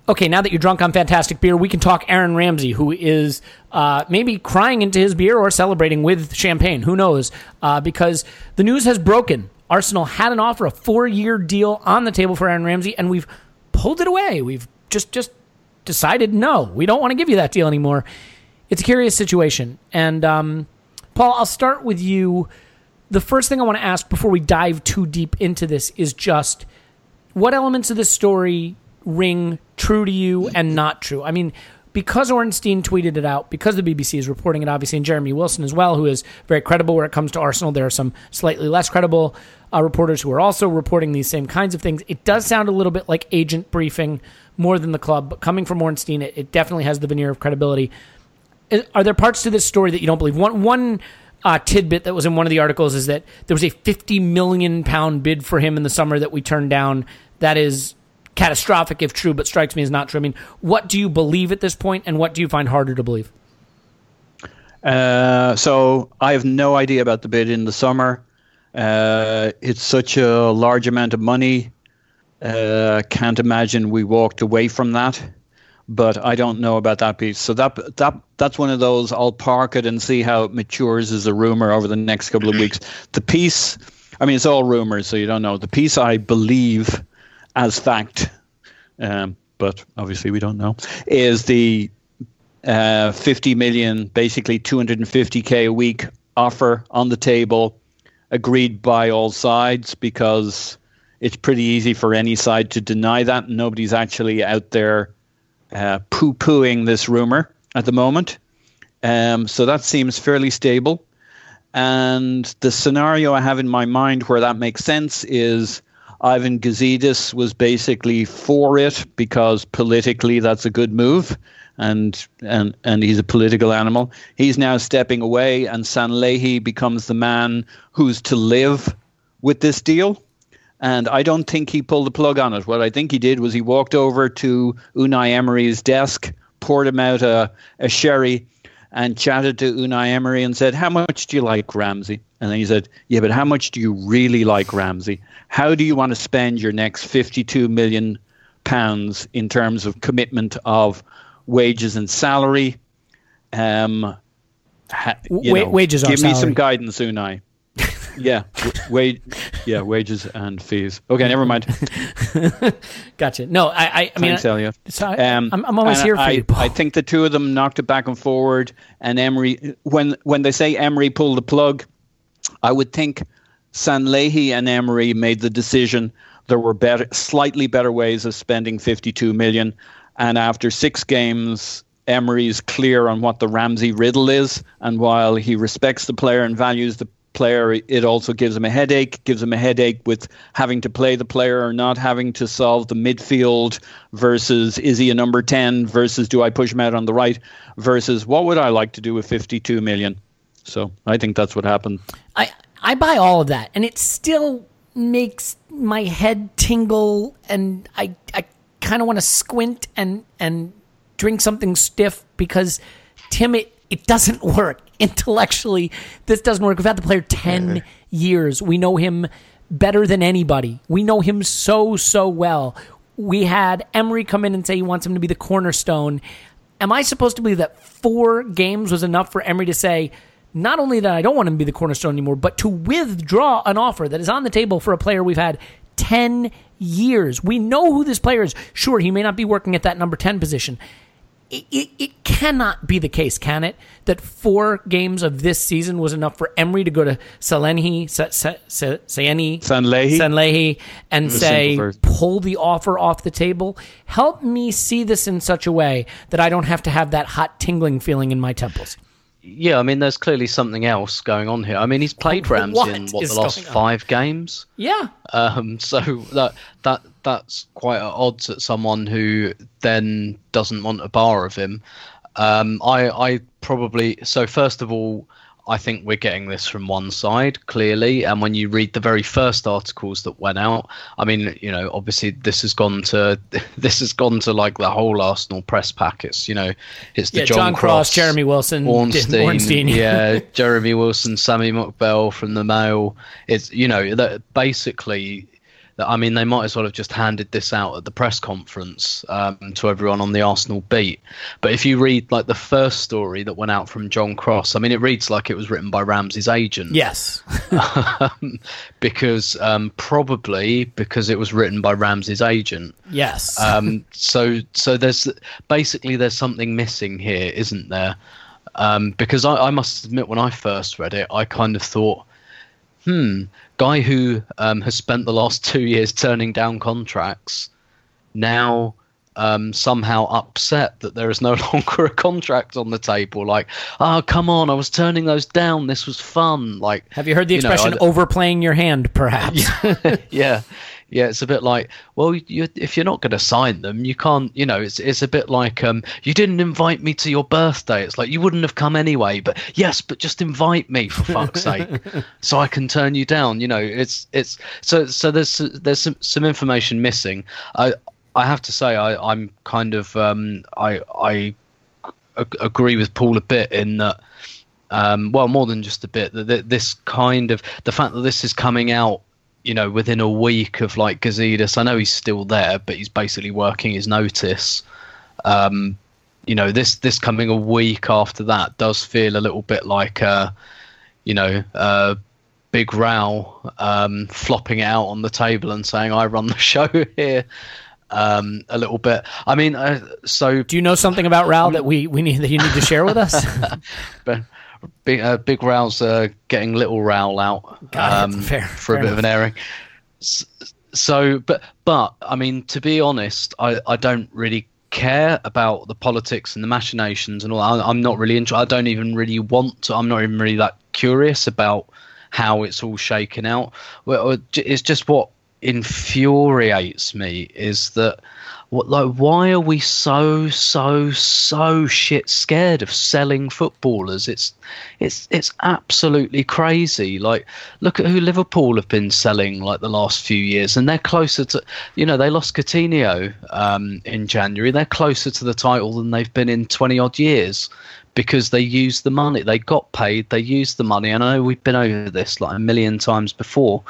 Okay, now that you're drunk on fantastic beer, we can talk Aaron Ramsey, who is uh, maybe crying into his beer or celebrating with champagne. Who knows? Uh, because the news has broken. Arsenal had an offer, a four-year deal on the table for Aaron Ramsey, and we've pulled it away. We've just just decided no, we don't want to give you that deal anymore. It's a curious situation, and um, Paul, I'll start with you. The first thing I want to ask before we dive too deep into this is just what elements of this story ring true to you and not true? I mean, because Ornstein tweeted it out, because the BBC is reporting it, obviously, and Jeremy Wilson as well, who is very credible where it comes to Arsenal. There are some slightly less credible uh, reporters who are also reporting these same kinds of things. It does sound a little bit like agent briefing more than the club, but coming from Ornstein, it, it definitely has the veneer of credibility. Are there parts to this story that you don't believe? One, one uh, tidbit that was in one of the articles is that there was a 50 million pound bid for him in the summer that we turned down. That is catastrophic if true, but strikes me as not true. I mean, what do you believe at this point, and what do you find harder to believe? Uh, so I have no idea about the bid in the summer. Uh, it's such a large amount of money. Uh, can't imagine we walked away from that. But I don't know about that piece. So that that that's one of those. I'll park it and see how it matures as a rumor over the next couple of weeks. The piece, I mean, it's all rumors, so you don't know. The piece I believe as fact, um, but obviously we don't know, is the uh, 50 million, basically 250k a week offer on the table, agreed by all sides because it's pretty easy for any side to deny that. Nobody's actually out there uh, poo pooing this rumor at the moment. Um, so that seems fairly stable. And the scenario I have in my mind where that makes sense is Ivan Gazidis was basically for it because politically that's a good move, and and and he's a political animal. He's now stepping away, and Sanllehi becomes the man who's to live with this deal. And I don't think he pulled the plug on it. What I think he did was he walked over to Unai Emery's desk, poured him out a, a sherry, and chatted to Unai Emery and said, How much do you like Ramsey? And then he said, Yeah, but how much do you really like Ramsey? How do you want to spend your next 52 million pounds in terms of commitment of wages and salary? Um, ha, know, wages are Give me salary. some guidance, Unai. yeah, wage, yeah, wages and fees. Okay, never mind. Gotcha. No, I, I, I mean, Thanks, Elliot. so I, Um, I'm, I'm always here for I, you, Paul. I think the two of them knocked it back and forward. And Emery, when when they say Emery pulled the plug, I would think Sanllehi and Emery made the decision. There were better, slightly better ways of spending 52 million. And after six games, Emery's clear on what the Ramsey riddle is. And while he respects the player and values the player, it also gives him a headache. Gives him a headache with having to play the player or not having to solve the midfield versus is he a number 10 versus do I push him out on the right versus what would I like to do with 52 million. So I think that's what happened. I I buy all of that, and it still makes my head tingle, and I I kind of want to squint and and drink something stiff because Tim, it, it doesn't work intellectually. This doesn't work. We've had the player ten years. We know him better than anybody. We know him so so well. We had Emery come in and say he wants him to be the cornerstone. Am I supposed to believe that four games was enough for Emery to say? Not only that I don't want him to be the cornerstone anymore, but to withdraw an offer that is on the table for a player we've had 10 years. We know who this player is. Sure, he may not be working at that number 10 position. It, it, it cannot be the case, can it? That four games of this season was enough for Emery to go to Salenhi, Sa- Sa- Sa- Sayeni, Sanllehi? Sanllehi and The say, pull the offer off the table. Help me see this in such a way that I don't have to have that hot tingling feeling in my temples. Yeah, I mean, there's clearly something else going on here. I mean, he's played Rams What in what the last five games. Yeah. Um, so that that that's quite at odds at someone who then doesn't want a bar of him. Um, I I probably so first of all, I think we're getting this from one side clearly, and when you read the very first articles that went out, I mean, you know, obviously this has gone to this has gone to like the whole Arsenal press packets. You know, it's the Yeah, John, John Cross, Jeremy Wilson, Ornstein, Ornstein. yeah, Jeremy Wilson, Sami Mokbel from the Mail. It's you know that basically that I mean, they might as well have just handed this out at the press conference um, to everyone on the Arsenal beat. But if you read like the first story that went out from John Cross, I mean, it reads like it was written by Ramsey's agent. Yes. um, because um, probably because it was written by Ramsey's agent. yes. Um, so so there's basically there's something missing here, isn't there? Um, because I, I must admit, when I first read it, I kind of thought, hmm, guy who um, has spent the last two years turning down contracts, now um, somehow upset that there is no longer a contract on the table. Like, oh, come on, I was turning those down. This was fun. Like, Have you heard the you know, expression I- overplaying your hand, perhaps? yeah yeah it's a bit like well you, if you're not going to sign them you can't you know it's it's a bit like um you didn't invite me to your birthday it's like you wouldn't have come anyway but yes but just invite me for fuck's sake so i can turn you down you know it's it's so so there's there's some, some information missing i i have to say i i'm kind of um i i agree with paul a bit in that um, well, more than just a bit. That this kind of the fact that this is coming out, you know, within a week of like Gazidis. I know he's still there, but he's basically working his notice. Um, you know, this this coming a week after that does feel a little bit like, uh, you know, uh, Big Row um, flopping out on the table and saying, "I run the show here." Um, a little bit. I mean, uh, so Do you know something about Raul that we, we need that you need to share with us? but big uh, big Row's uh, getting little Rowl out Got um, Fair- for fair a bit of an airing. So, but but I mean, to be honest, I I don't really care about the politics and the machinations and all. I, I'm not really interested. I don't even really want to. I'm not even really that curious about how it's all shaken out. Well, uh, it's just what infuriates me is that what like why are we so so so shit scared of selling footballers? It's it's it's absolutely crazy. Like look at who liverpool have been selling like the last few years and they're closer to you know they lost Coutinho um in january. They're closer to the title than they've been in 20 odd years because they used the money. They got paid they used the money. And i know we've been over this like a million times before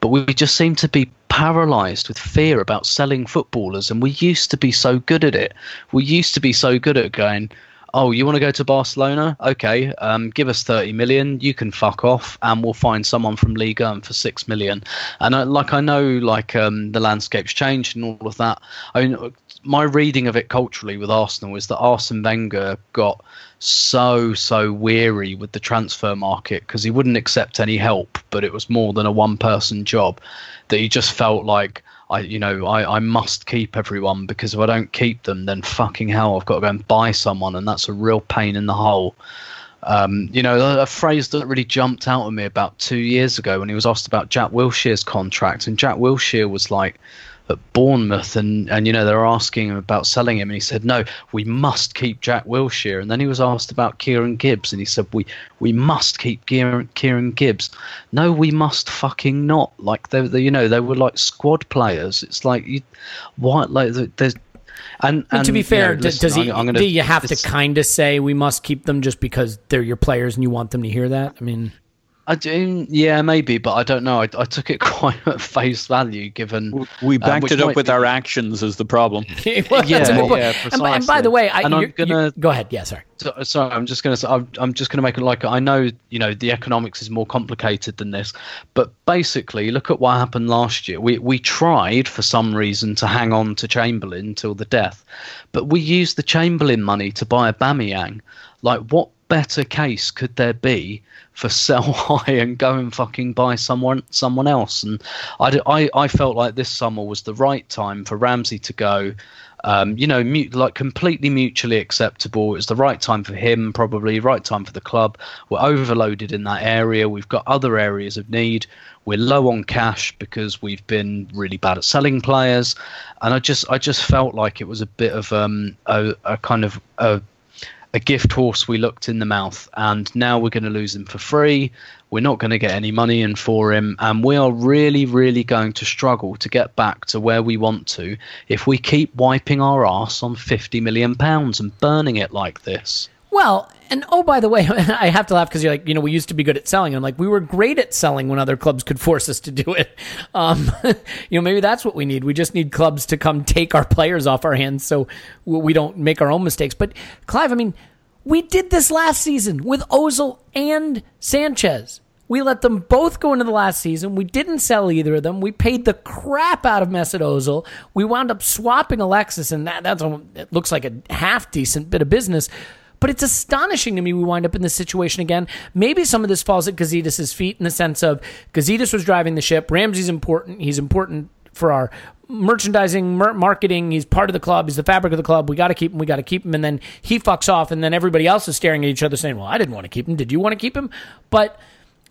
but we just seem to be paralyzed with fear about selling footballers and we used to be so good at it. We used to be so good at going oh you want to go to barcelona? Okay um, give us 30 million you can fuck off and we'll find someone from liga and for 6 million. And I, like i know like um, the landscape's changed and all of that. I mean my reading of it culturally with arsenal is that arsene wenger got so so weary with the transfer market because he wouldn't accept any help but it was more than a one person job that he just felt like I you know I, I must keep everyone because if I don't keep them then fucking hell I've got to go and buy someone and that's a real pain in the hole. Um, you know a, phrase that really jumped out at me about two years ago when he was asked about Jack Wilshere's contract and Jack Wilshere was like at Bournemouth, and and you know they were asking him about selling him, and he said no, we must keep Jack Wilshere. And then he was asked about Kieran Gibbs, and he said we we must keep Kieran, Kieran Gibbs. No, we must fucking not. Like they, they you know they were like squad players. It's like you, what like there's. And, and to be you fair, know, listen, does he? I'm- I'm gonna- do you have to kind of say we must keep them just because they're your players and you want them to hear that? I mean, I do, yeah, maybe, but I don't know. I, I took it quite at face value, given We um, backed which it up with be- our actions is the problem. well, that's a Yeah, good point. yeah, and, by, and by the way, I, And I'm gonna- you're- go ahead. Yeah, sorry. So, sorry, I'm just going to. I'm, I'm just going to make it like I know. You know, the economics is more complicated than this, but basically, look at what happened last year. We we tried for some reason to hang on to Chamberlain till the death, but we used the Chamberlain money to buy Aubameyang. Like, what better case could there be for sell high and go and fucking buy someone someone else? And I, I, I felt like this summer was the right time for Ramsey to go um, you know, mute, like completely mutually acceptable. It's the right time for him, probably right time for the club. We're overloaded in that area. We've got other areas of need. We're low on cash because we've been really bad at selling players, and I just, I just felt like it was a bit of um, a, a kind of a a gift horse we looked in the mouth and now we're going to lose him for free. We're not going to get any money in for him and we are really really going to struggle to get back to where we want to if we keep wiping our ass on 50 million pounds and burning it like this Well, and oh, by the way, I have to laugh because you're like, you know, we used to be good at selling. I'm like, we were great at selling when other clubs could force us to do it. Um, you know, maybe that's what we need. We just need clubs to come take our players off our hands so we don't make our own mistakes. But Clive, I mean, we did this last season with Ozil and Sanchez. We let them both go into the last season. We didn't sell either of them. We paid the crap out of Mesut Ozil. We wound up swapping Alexis, and that that's a, it looks like a half decent bit of business. But it's astonishing to me we wind up in this situation again. Maybe some of this falls at Gazidis' feet in the sense of Gazidis was driving the ship. Ramsey's important. He's important for our merchandising, mer- marketing. He's part of the club. He's the fabric of the club. We got to keep him. We got to keep him. And then he fucks off, and then everybody else is staring at each other saying, "Well, I didn't want to keep him. Did you want to keep him?" But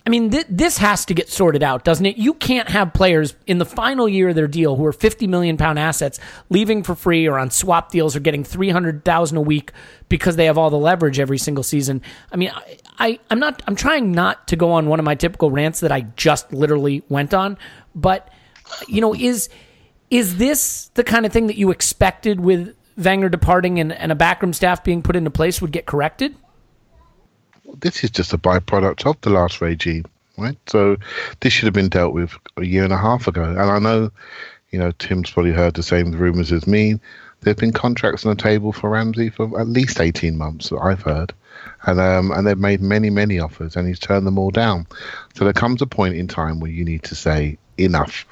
I mean, th- this has to get sorted out, doesn't it? You can't have players in the final year of their deal who are 50 million pound assets leaving for free or on swap deals or getting 300,000 a week because they have all the leverage every single season. I mean, I, I, I'm not, I'm trying not to go on one of my typical rants that I just literally went on, but, you know, is, is this the kind of thing that you expected with Wenger departing and, and a backroom staff being put into place would get corrected? This is just a byproduct of the last regime, right? So this should have been dealt with a year and a half ago. And I know, you know, Tim's probably heard the same rumours as me. There've been contracts on the table for Ramsey for at least eighteen months. That I've heard, and um, and they've made many many offers, and he's turned them all down. So there comes a point in time where you need to say enough.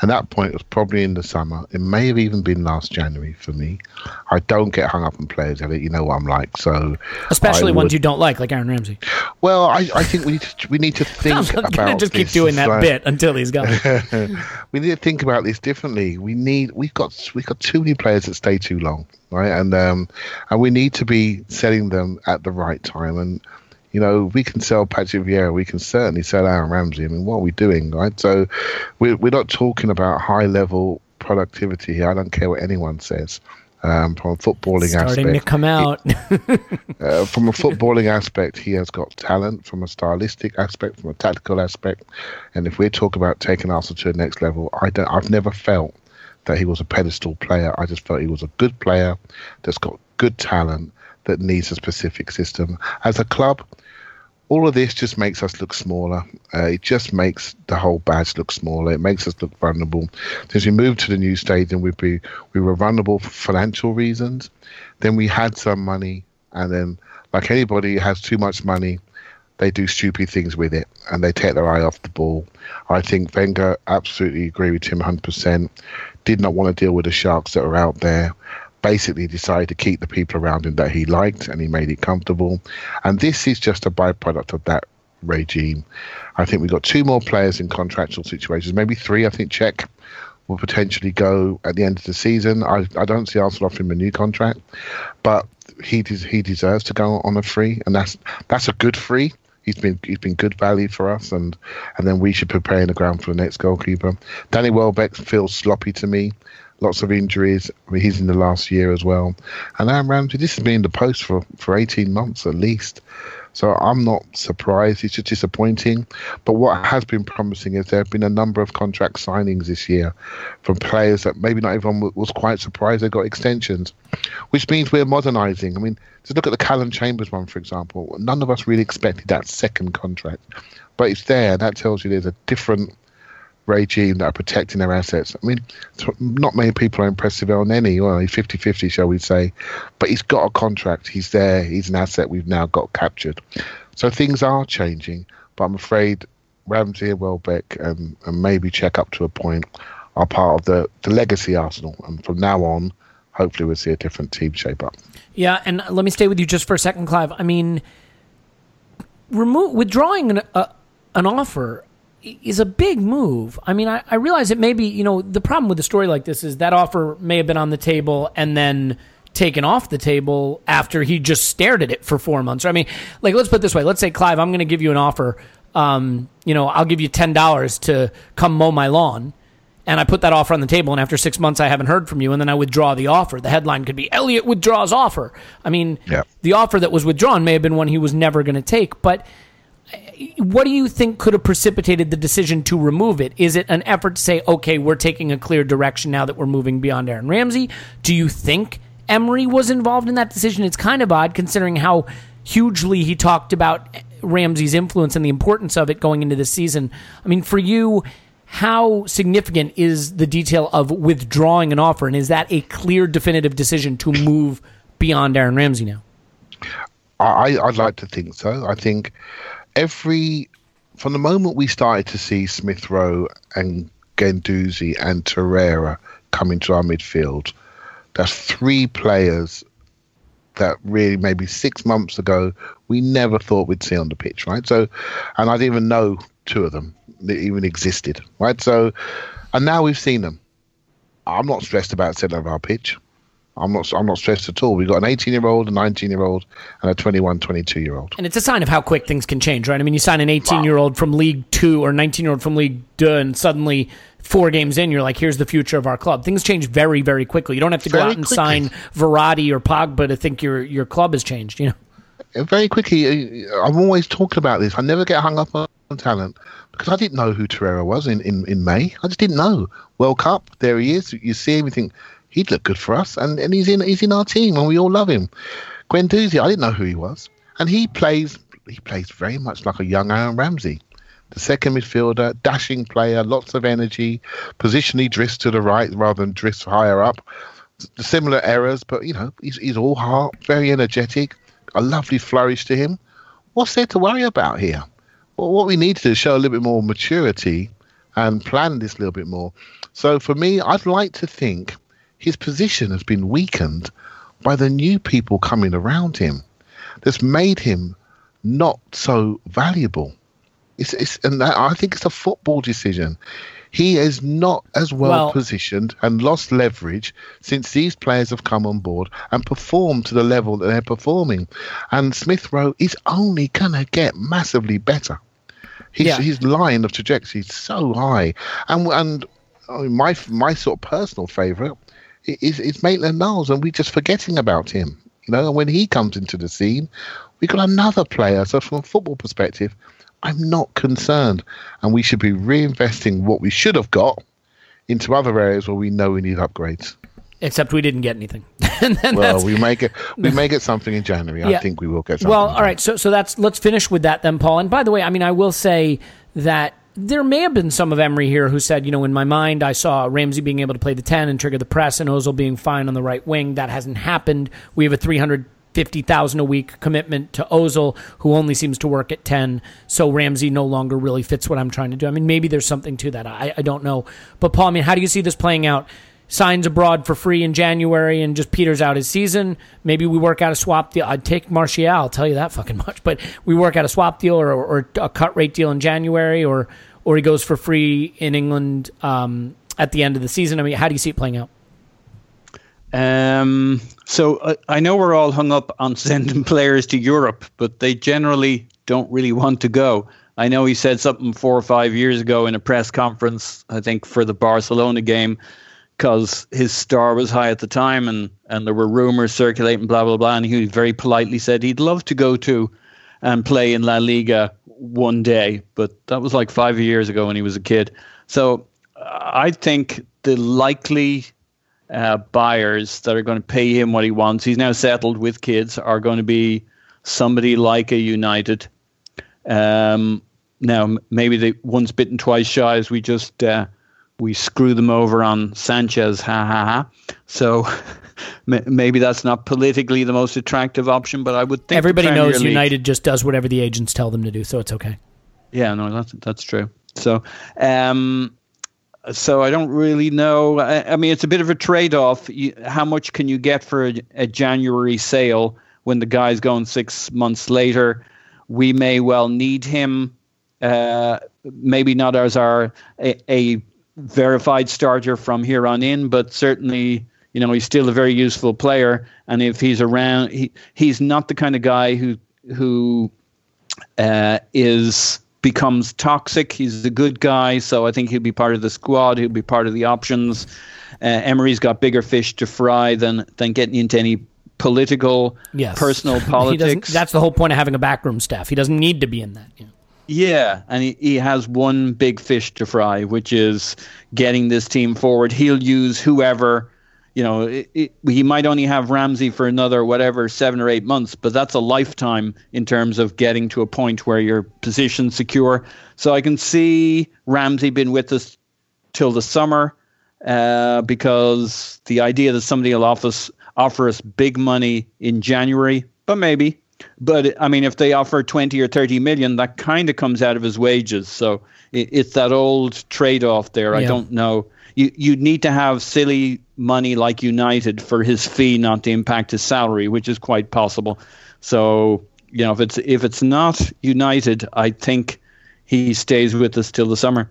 And that point was probably in the summer. It may have even been last January for me. I don't get hung up on players, Elliot. You know what I'm like. So especially I ones would- you don't like, like Aaron Ramsey. Well, I, I think we need to, we need to think I'm about just keep this. doing that like- bit until he's gone. we need to think about this differently. We need we've got we've got too many players that stay too long, right? And um and we need to be selling them at the right time. And you know, we can sell Patrick Vieira, we can certainly sell Aaron Ramsey. I mean, what are we doing, right? So we're we're not talking about high level productivity here. I don't care what anyone says. Um, from a footballing Starting aspect, to come out. uh, from a footballing aspect, he has got talent. From a stylistic aspect, from a tactical aspect, and if we're talking about taking Arsenal to the next level, I don't. I've never felt that he was a pedestal player. I just felt he was a good player that's got good talent that needs a specific system. As a club, all of this just makes us look smaller. Uh, it just makes the whole badge look smaller. It makes us look vulnerable. Since we moved to the new stadium, we be we were vulnerable for financial reasons. Then we had some money, and then like anybody who has too much money, they do stupid things with it and they take their eye off the ball. I think Wenger absolutely agree with him 100%. Did not want to deal with the sharks that are out there. Basically decided to keep the people around him that he liked and he made it comfortable. And this is just a byproduct of that regime. I think we've got two more players in contractual situations, maybe three. I think Cech will potentially go at the end of the season. I, I don't see Arsenal offering him a new contract, but he des- he deserves to go on a free, and that's that's a good free. He's been he's been good value for us, and and then we should prepare in the ground for the next goalkeeper. Danny Welbeck feels sloppy to me. Lots of injuries. He's in the last year as well. And Aaron Ramsey, this has been in the post for, for 18 months at least. So I'm not surprised. It's just disappointing. But what has been promising is there have been a number of contract signings this year from players that maybe not everyone was quite surprised they got extensions, which means we're modernising. I mean, just look at the Calum Chambers one, for example. None of us really expected that second contract, but it's there. That tells you there's a different regime that are protecting their assets. I mean, not many people are impressive on any, well, he's 50 50, shall we say, but he's got a contract. He's there. He's an asset we've now got captured. So things are changing, but I'm afraid Ramsey and Welbeck and, and maybe Cech up to a point are part of the, the legacy Arsenal. And from now on, hopefully we'll see a different team shape up. Yeah, and let me stay with you just for a second, Clive. I mean, remove withdrawing an, uh, an offer is a big move. I mean, I, I realize it may be, you know, the problem with a story like this is that offer may have been on the table and then taken off the table after he just stared at it for four months. I mean, like, let's put it this way. Let's say, Clive, I'm going to give you an offer. Um, you know, I'll give you $10 to come mow my lawn and I put that offer on the table, and after six months, I haven't heard from you, and then I withdraw the offer. The headline could be Elliot withdraws offer. I mean, Yeah. the offer that was withdrawn may have been one he was never going to take, but what do you think could have precipitated the decision to remove it? Is it an effort to say, okay, we're taking a clear direction now that we're moving beyond Aaron Ramsey? Do you think Emery was involved in that decision? It's kind of odd considering how hugely he talked about Ramsey's influence and the importance of it going into this season. I mean, for you, how significant is the detail of withdrawing an offer, and is that a clear, definitive decision to move beyond Aaron Ramsey now? I, I'd like to think so. I think every from the moment we started to see Smith Rowe and Guendouzi and Torreira come into our midfield, that's three players that really maybe six months ago we never thought we'd see on the pitch, right? So, and I didn't even know two of them even existed, right? So, and now we've seen them. I'm not stressed about setting up our pitch. I'm not. I'm not stressed at all. We've got an 18 year old, a 19 year old, and a 21, 22 year old. And it's a sign of how quick things can change, right? I mean, you sign an 18 year old from League Two or 19 year old from League Two, and suddenly four games in, you're like, here's the future of our club. Things change very, very quickly. You don't have to go Very out and quickly. sign Verratti or Pogba to think your your club has changed. You know. Very quickly, uh, I'm always talking about this. I never get hung up on talent because I didn't know who Torreira was in, in, in May. I just didn't know. World Cup, there he is. You see him, you think he'd look good for us, and, and he's in he's in our team, and we all love him. Guendouzi, I didn't know who he was, and he plays he plays very much like a young Aaron Ramsey. The second midfielder, dashing player, lots of energy. Position he drifts to the right rather than drifts higher up. Similar errors, but you know he's he's all heart, very energetic, a lovely flourish to him. What's there to worry about here? Well, what we need to do is show a little bit more maturity and plan this a little bit more. So for me, I'd like to think his position has been weakened by the new people coming around him. That's made him not so valuable. It's, it's and that, I think it's a football decision. He is not as well, Well- positioned and lost leverage since these players have come on board and performed to the level that they're performing. And Smith Rowe is only gonna get massively better. His Yeah. his line of trajectory is so high, and and my my sort of personal favourite is is Maitland Niles, and we're just forgetting about him. You know, and when he comes into the scene, we've got another player. So from a football perspective, I'm not concerned, and we should be reinvesting what we should have got into other areas where we know we need upgrades. Except we didn't get anything. Well, we may get we may get something in January. I think we will get something. Well, all right. So so that's let's finish with that then, Paul. And by the way, I mean I will say that there may have been some of Emery here who said, you know, in my mind I saw Ramsey being able to play the ten and trigger the press, and Ozil being fine on the right wing. That hasn't happened. We have a three hundred fifty thousand a week commitment to Ozil, who only seems to work at ten. So Ramsey no longer really fits what I'm trying to do. I mean, maybe there's something to that. I, I don't know. But Paul, I mean, how do you see this playing out? Signs abroad for free in January and just peters out his season. Maybe we work out a swap deal. I'd take Martial, I'll tell you that fucking much. But we work out a swap deal or, or a cut rate deal in January, or or he goes for free in England um, at the end of the season. I mean, how do you see it playing out? Um, so uh, I know we're all hung up on sending players to Europe, but they generally don't really want to go. I know he said something four or five years ago in a press conference, I think for the Barcelona game, because his star was high at the time and, and there were rumors circulating, blah, blah, blah. And he very politely said he'd love to go to and play in La Liga one day, but that was like five years ago when he was a kid. So I think the likely uh, buyers that are going to pay him what he wants, he's now settled with kids, are going to be somebody like a United. Um, now, maybe the once bitten, twice shy, as we just uh, we screw them over on Sanchez, ha ha ha. So maybe that's not politically the most attractive option, but I would think Everybody knows League- United just does whatever the agents tell them to do, so it's okay. Yeah, no, that's that's true. So, um, so I don't really know. I, I mean, it's a bit of a trade-off. You, how much can you get for a, a January sale when the guy's going six months later? We may well need him. Uh, maybe not as our a, a verified starter from here on in, but certainly. You know, he's still a very useful player, and if he's around, he he's not the kind of guy who who uh, is becomes toxic. He's a good guy, so I think he'll be part of the squad. He'll be part of the options. Uh, Emery's got bigger fish to fry than than getting into any political, Yes. personal politics. that's the whole point of having a backroom staff. He doesn't need to be in that. you know. Yeah, and he, he has one big fish to fry, which is getting this team forward. He'll use whoever you know, it, it, he might only have Ramsey for another whatever seven or eight months, but that's a lifetime in terms of getting to a point where your position's secure. So I can see Ramsey being with us till the summer uh, because the idea that somebody will us, offer us big money in January, but maybe. But I mean, if they offer 20 or 30 million, that kind of comes out of his wages. So it, it's that old trade off there. I don't know. You, you'd need to have silly money like United for his fee not to impact his salary, which is quite possible. So, you know, if it's if it's not United, I think he stays with us till the summer.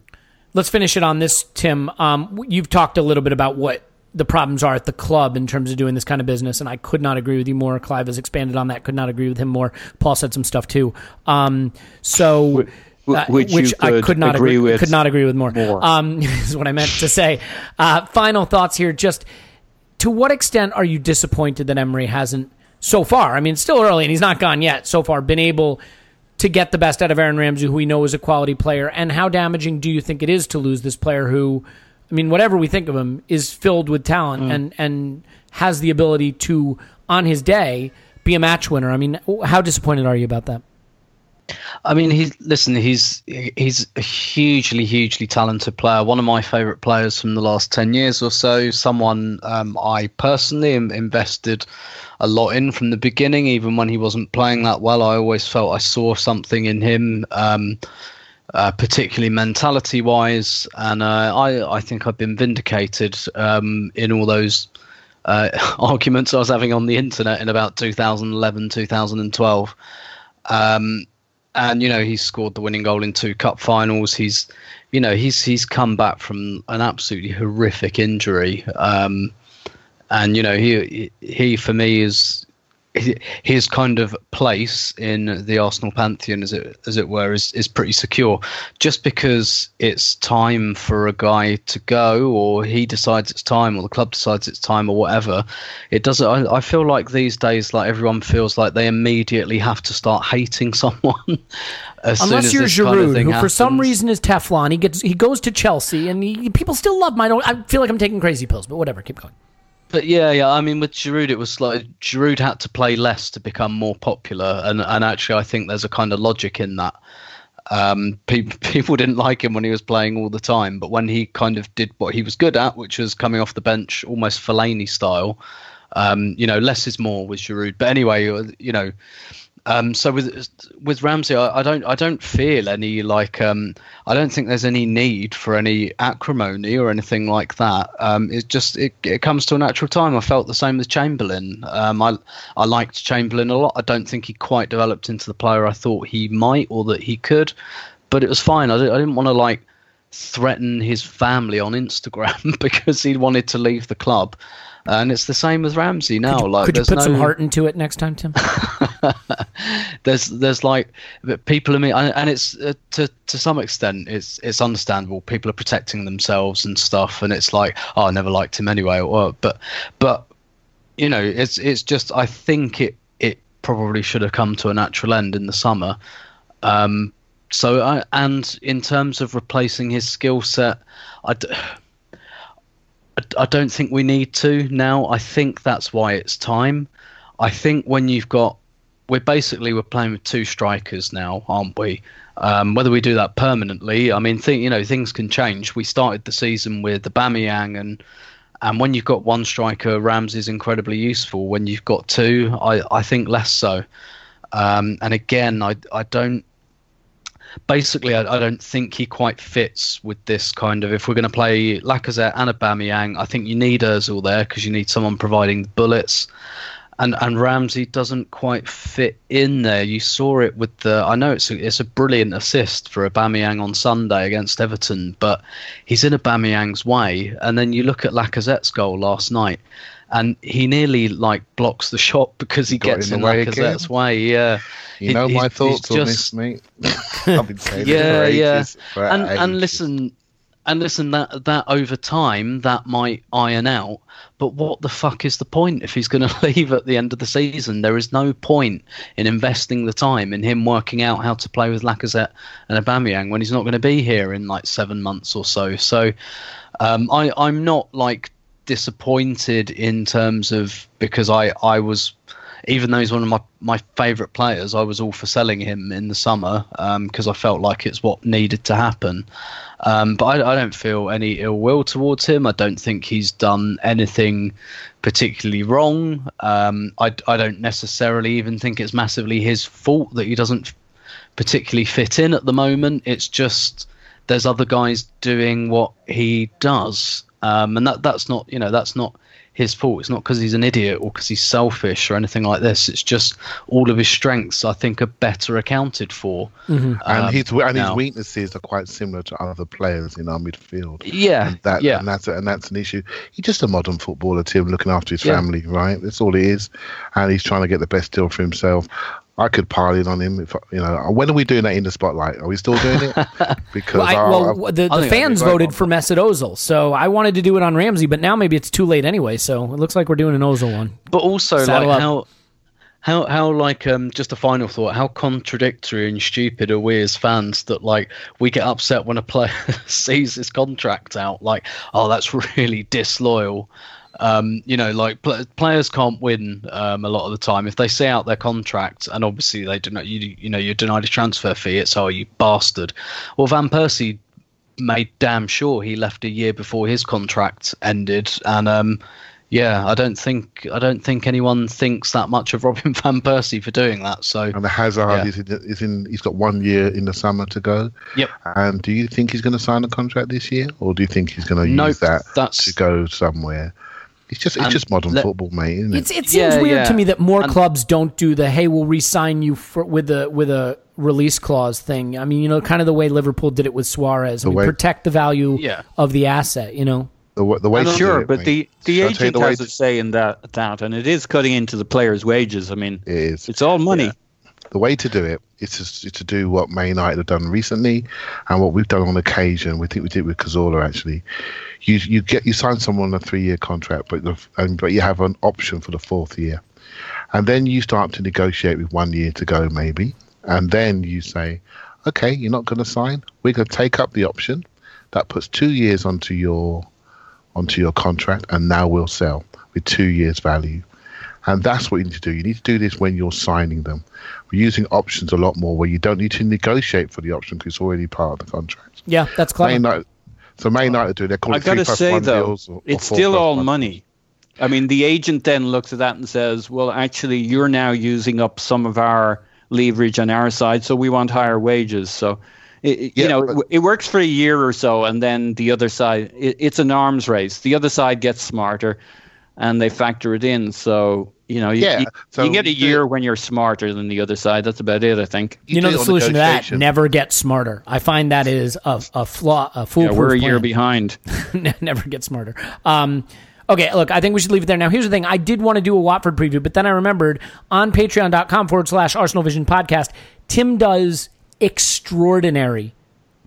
Let's finish it on this, Tim. Um, you've talked a little bit about what the problems are at the club in terms of doing this kind of business, and I could not agree with you more. Clive has expanded on that. Could not agree with him more. Paul said some stuff too. Um, so, uh, which you I could could not agree with Could not agree with more. more. Um, is what I meant to say. Uh, final thoughts here. Just to what extent are you disappointed that Emery hasn't so far? I mean, it's still early and he's not gone yet. So far, been able to get the best out of Aaron Ramsey, who we know is a quality player, and how damaging do you think it is to lose this player who, I mean, whatever we think of him, is filled with talent and and has the ability to, on his day, be a match winner. I mean, how disappointed are you about that? I mean, he's listen. He's he's a hugely, hugely talented player. One of my favourite players from the last ten years or so. Someone um, I personally invested a lot in from the beginning. Even when he wasn't playing that well, I always felt I saw something in him, um, uh, particularly mentality-wise. And uh, I I think I've been vindicated um, in all those uh, arguments I was having on the internet in about 2011, 2012. Um, and you know he's scored the winning goal in two cup finals. He's, you know, he's he's come back from an absolutely horrific injury, um, and you know he he for me is his kind of place in the Arsenal pantheon, as it as it were, is is pretty secure. Just because it's time for a guy to go, or he decides it's time, or the club decides it's time, or whatever, it doesn't. I, I feel like these days, like everyone feels like they immediately have to start hating someone. as soon Unless as you're this kind of Giroud, who for some reason is Teflon. He gets he goes to Chelsea, and he, people still love him. I don't. I feel like I'm taking crazy pills, but whatever. Keep going. But yeah, yeah. I mean, with Giroud, it was like Giroud had to play less to become more popular, and and actually, I think there's a kind of logic in that. Um, people people didn't like him when he was playing all the time, but when he kind of did what he was good at, which was coming off the bench, almost Fellaini style, um, you know, less is more with Giroud. But anyway, you know, um, so with with Ramsey, I, I don't I don't feel any like um, I don't think there's any need for any acrimony or anything like that. Um, it just it, it comes to a natural time. I felt the same with Chamberlain. Um, I I liked Chamberlain a lot. I don't think he quite developed into the player I thought he might or that he could, but it was fine. I, I didn't want to like threaten his family on Instagram because he wanted to leave the club. And it's the same with Ramsey now. like, Could you put some heart into it next time, Tim? there's there's like people are me and, and it's uh, to to some extent it's it's understandable people are protecting themselves and stuff and it's like oh I never liked him anyway or but but you know it's it's just I think it it probably should have come to a natural end in the summer um so I, and in terms of replacing his skill set I d- I- don't think we need to now. I think that's why it's time. I think when you've got, we're basically we're playing with two strikers now, aren't we? Um, whether we do that permanently, I mean, think you know things can change. We started the season with the Aubameyang and and when you've got one striker, Ramsey's incredibly useful. When you've got two, I, I think less so. Um, and again, I I don't basically, I, I don't think he quite fits with this kind of. If we're going to play Lacazette and Aubameyang, I think you need Özil there because you need someone providing bullets. And and Ramsey doesn't quite fit in there. You saw it with the. I know it's a, it's a brilliant assist for Aubameyang on Sunday against Everton, but he's in Aubameyang's way. And then you look at Lacazette's goal last night, and he nearly like blocks the shot because he got gets in in the way Lacazette's way. Yeah, You He- know my thoughts on this, mate. I've been saying yeah, yeah. ages, and and listen, and listen that that over time that might iron out. But what the fuck is the point if he's going to leave at the end of the season? There is no point in investing the time in him working out how to play with Lacazette and Aubameyang when he's not going to be here in like seven months or so. So um, I I'm not like disappointed in terms of because I I was even though he's one of my, my favourite players, I was all for selling him in the summer because I felt like it's what needed to happen. Um, but I, I, don't feel any ill will towards him. I don't think he's done anything particularly wrong. Um, I, I don't necessarily even think it's massively his fault that he doesn't particularly fit in at the moment. It's just there's other guys doing what he does. Um, and that that's not you know that's not his fault. It's not because he's an idiot or because he's selfish or anything like this. It's just all of his strengths, I think, are better accounted for. Mm-hmm. Um, and his and now. his weaknesses are quite similar to other players in our midfield. Yeah, and that, yeah, and that's and that's an issue. He's just a modern footballer, Tim, looking after his yeah. family, right? That's all he is, and he's trying to get the best deal for himself. I could pile in on him. If you know, when are we doing that in the spotlight? Are we still doing it? Because well, I, well I, the, the fans voted for Mesut Ozil, so I wanted to do it on Ramsey, but now maybe it's too late anyway. So it looks like we're doing an Ozil one. But also, Saddle like up. how how how like um just a final thought how contradictory and stupid are we as fans that like we get upset when a player sees his contract out like oh that's really disloyal um, you know, like pl- players can't win um, a lot of the time if they see out their contract, and obviously they do not. You, you know, you're denied a transfer fee. It's oh, you bastard. Well, Van Persie made damn sure he left a year before his contract ended, and um, yeah, I don't think I don't think anyone thinks that much of Robin van Persie for doing that. So and the Hazard yeah. is, in, is in. He's got one year in the summer to go. Yep. And do you think he's going to sign a contract this year, or do you think he's going to nope, use that that's, to go somewhere? It's just it's just modern le- football, mate. Isn't it? it seems yeah, weird yeah. to me that more and clubs don't do the hey, we'll re-sign you for, with a with a release clause thing. I mean, you know, kind of the way Liverpool did it with Suarez. I mean, way, protect the value yeah. of the asset. You know. The, the way sure, it, but mate. the the agent the has a say in that that, and it is cutting into the players' wages. I mean, it is. It's all money. The way to do it is to, to do what Man United have done recently, and what we've done on occasion. We think we did with Cazorla actually you you get you sign someone on a three year contract, but the, and, but you have an option for the fourth year, and then you start to negotiate with one year to go maybe, and then you say, okay, you're not going to sign. We're going to take up the option. That puts two years onto your onto your contract, and now we'll sell with two years value. And that's what you need to do. You need to do this when you're signing them. We're using options a lot more where you don't need to negotiate for the option because it's already part of the contract. Yeah, that's clever. So Man United do. They're called. I got to say though, or, it's or still all money. I mean, the agent then looks at that and says, "Well, actually, you're now using up some of our leverage on our side, so we want higher wages." So, it, yeah, you know, it, it, works for a year or so, and then the other side, it, it's an arms race. The other side gets smarter, and they factor it in. So you know, you, yeah, you, so you get a year when you're smarter than the other side. That's about it, I think. You, you know, the solution to that: never get smarter. I find that is a, a flaw, a foolproof. Yeah, we're a plan. year behind. never get smarter. Um, okay, look, I think we should leave it there. Now, here's the thing: I did want to do a Watford preview, but then I remembered on Patreon.com forward slash Arsenal Vision podcast, Tim does extraordinary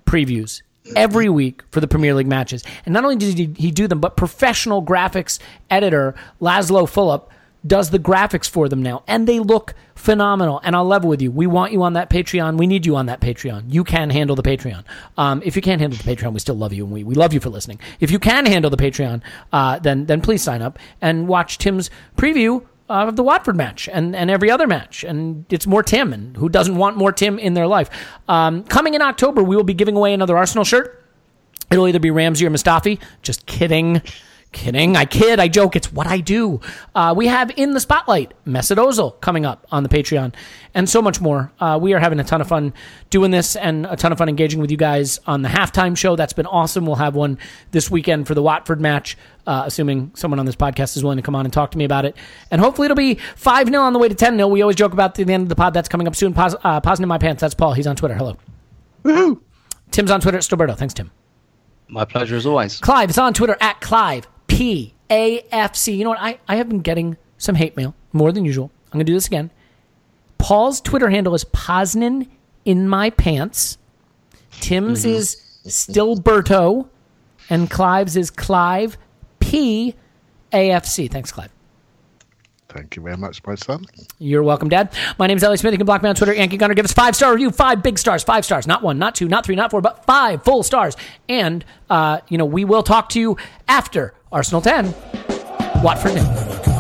previews every week for the Premier League matches. And not only did he do them, but professional graphics editor Laszlo Fulop does the graphics for them now, and they look phenomenal. And I'll level with you. We want you on that Patreon. We need you on that Patreon. You can handle the Patreon. Um, if you can't handle the Patreon, we still love you, and we, we love you for listening. If you can handle the Patreon, uh, then then please sign up and watch Tim's preview of the Watford match and, and every other match. And it's more Tim, and who doesn't want more Tim in their life? Um, coming in October, we will be giving away another Arsenal shirt. It'll either be Ramsey or Mustafi. Just kidding. Kidding. I kid. I joke. It's what I do. Uh, we have In the Spotlight, Mesut Ozil coming up on the Patreon, and so much more. Uh, we are having a ton of fun doing this and a ton of fun engaging with you guys on the halftime show. That's been awesome. We'll have one this weekend for the Watford match, uh, assuming someone on this podcast is willing to come on and talk to me about it. And hopefully it'll be 5 0 on the way to 10 0. We always joke about the, end of the pod. That's coming up soon. Pause, uh, pausing in my pants. That's Paul. He's on Twitter. Hello. Woohoo. Tim's on Twitter at Stoberto. Thanks, Tim. My pleasure as always. Clive is on Twitter at Clive. P A F C. You know what? I, I have been getting some hate mail more than usual. I'm going to do this again. Paul's Twitter handle is Poznan in my pants. Tim's mm-hmm. is Stillberto. And Clive's is Clive P A F C. Thanks, Clive. Thank you very much, my son. You're welcome, Dad. My name is Ellie Smith. You can block me on Twitter, Yankee Gunner. Give us five star review, five big stars, five stars, not one, not two, not three, not four, but five full stars. And uh, you know, we will talk to you after Arsenal ten, Watford.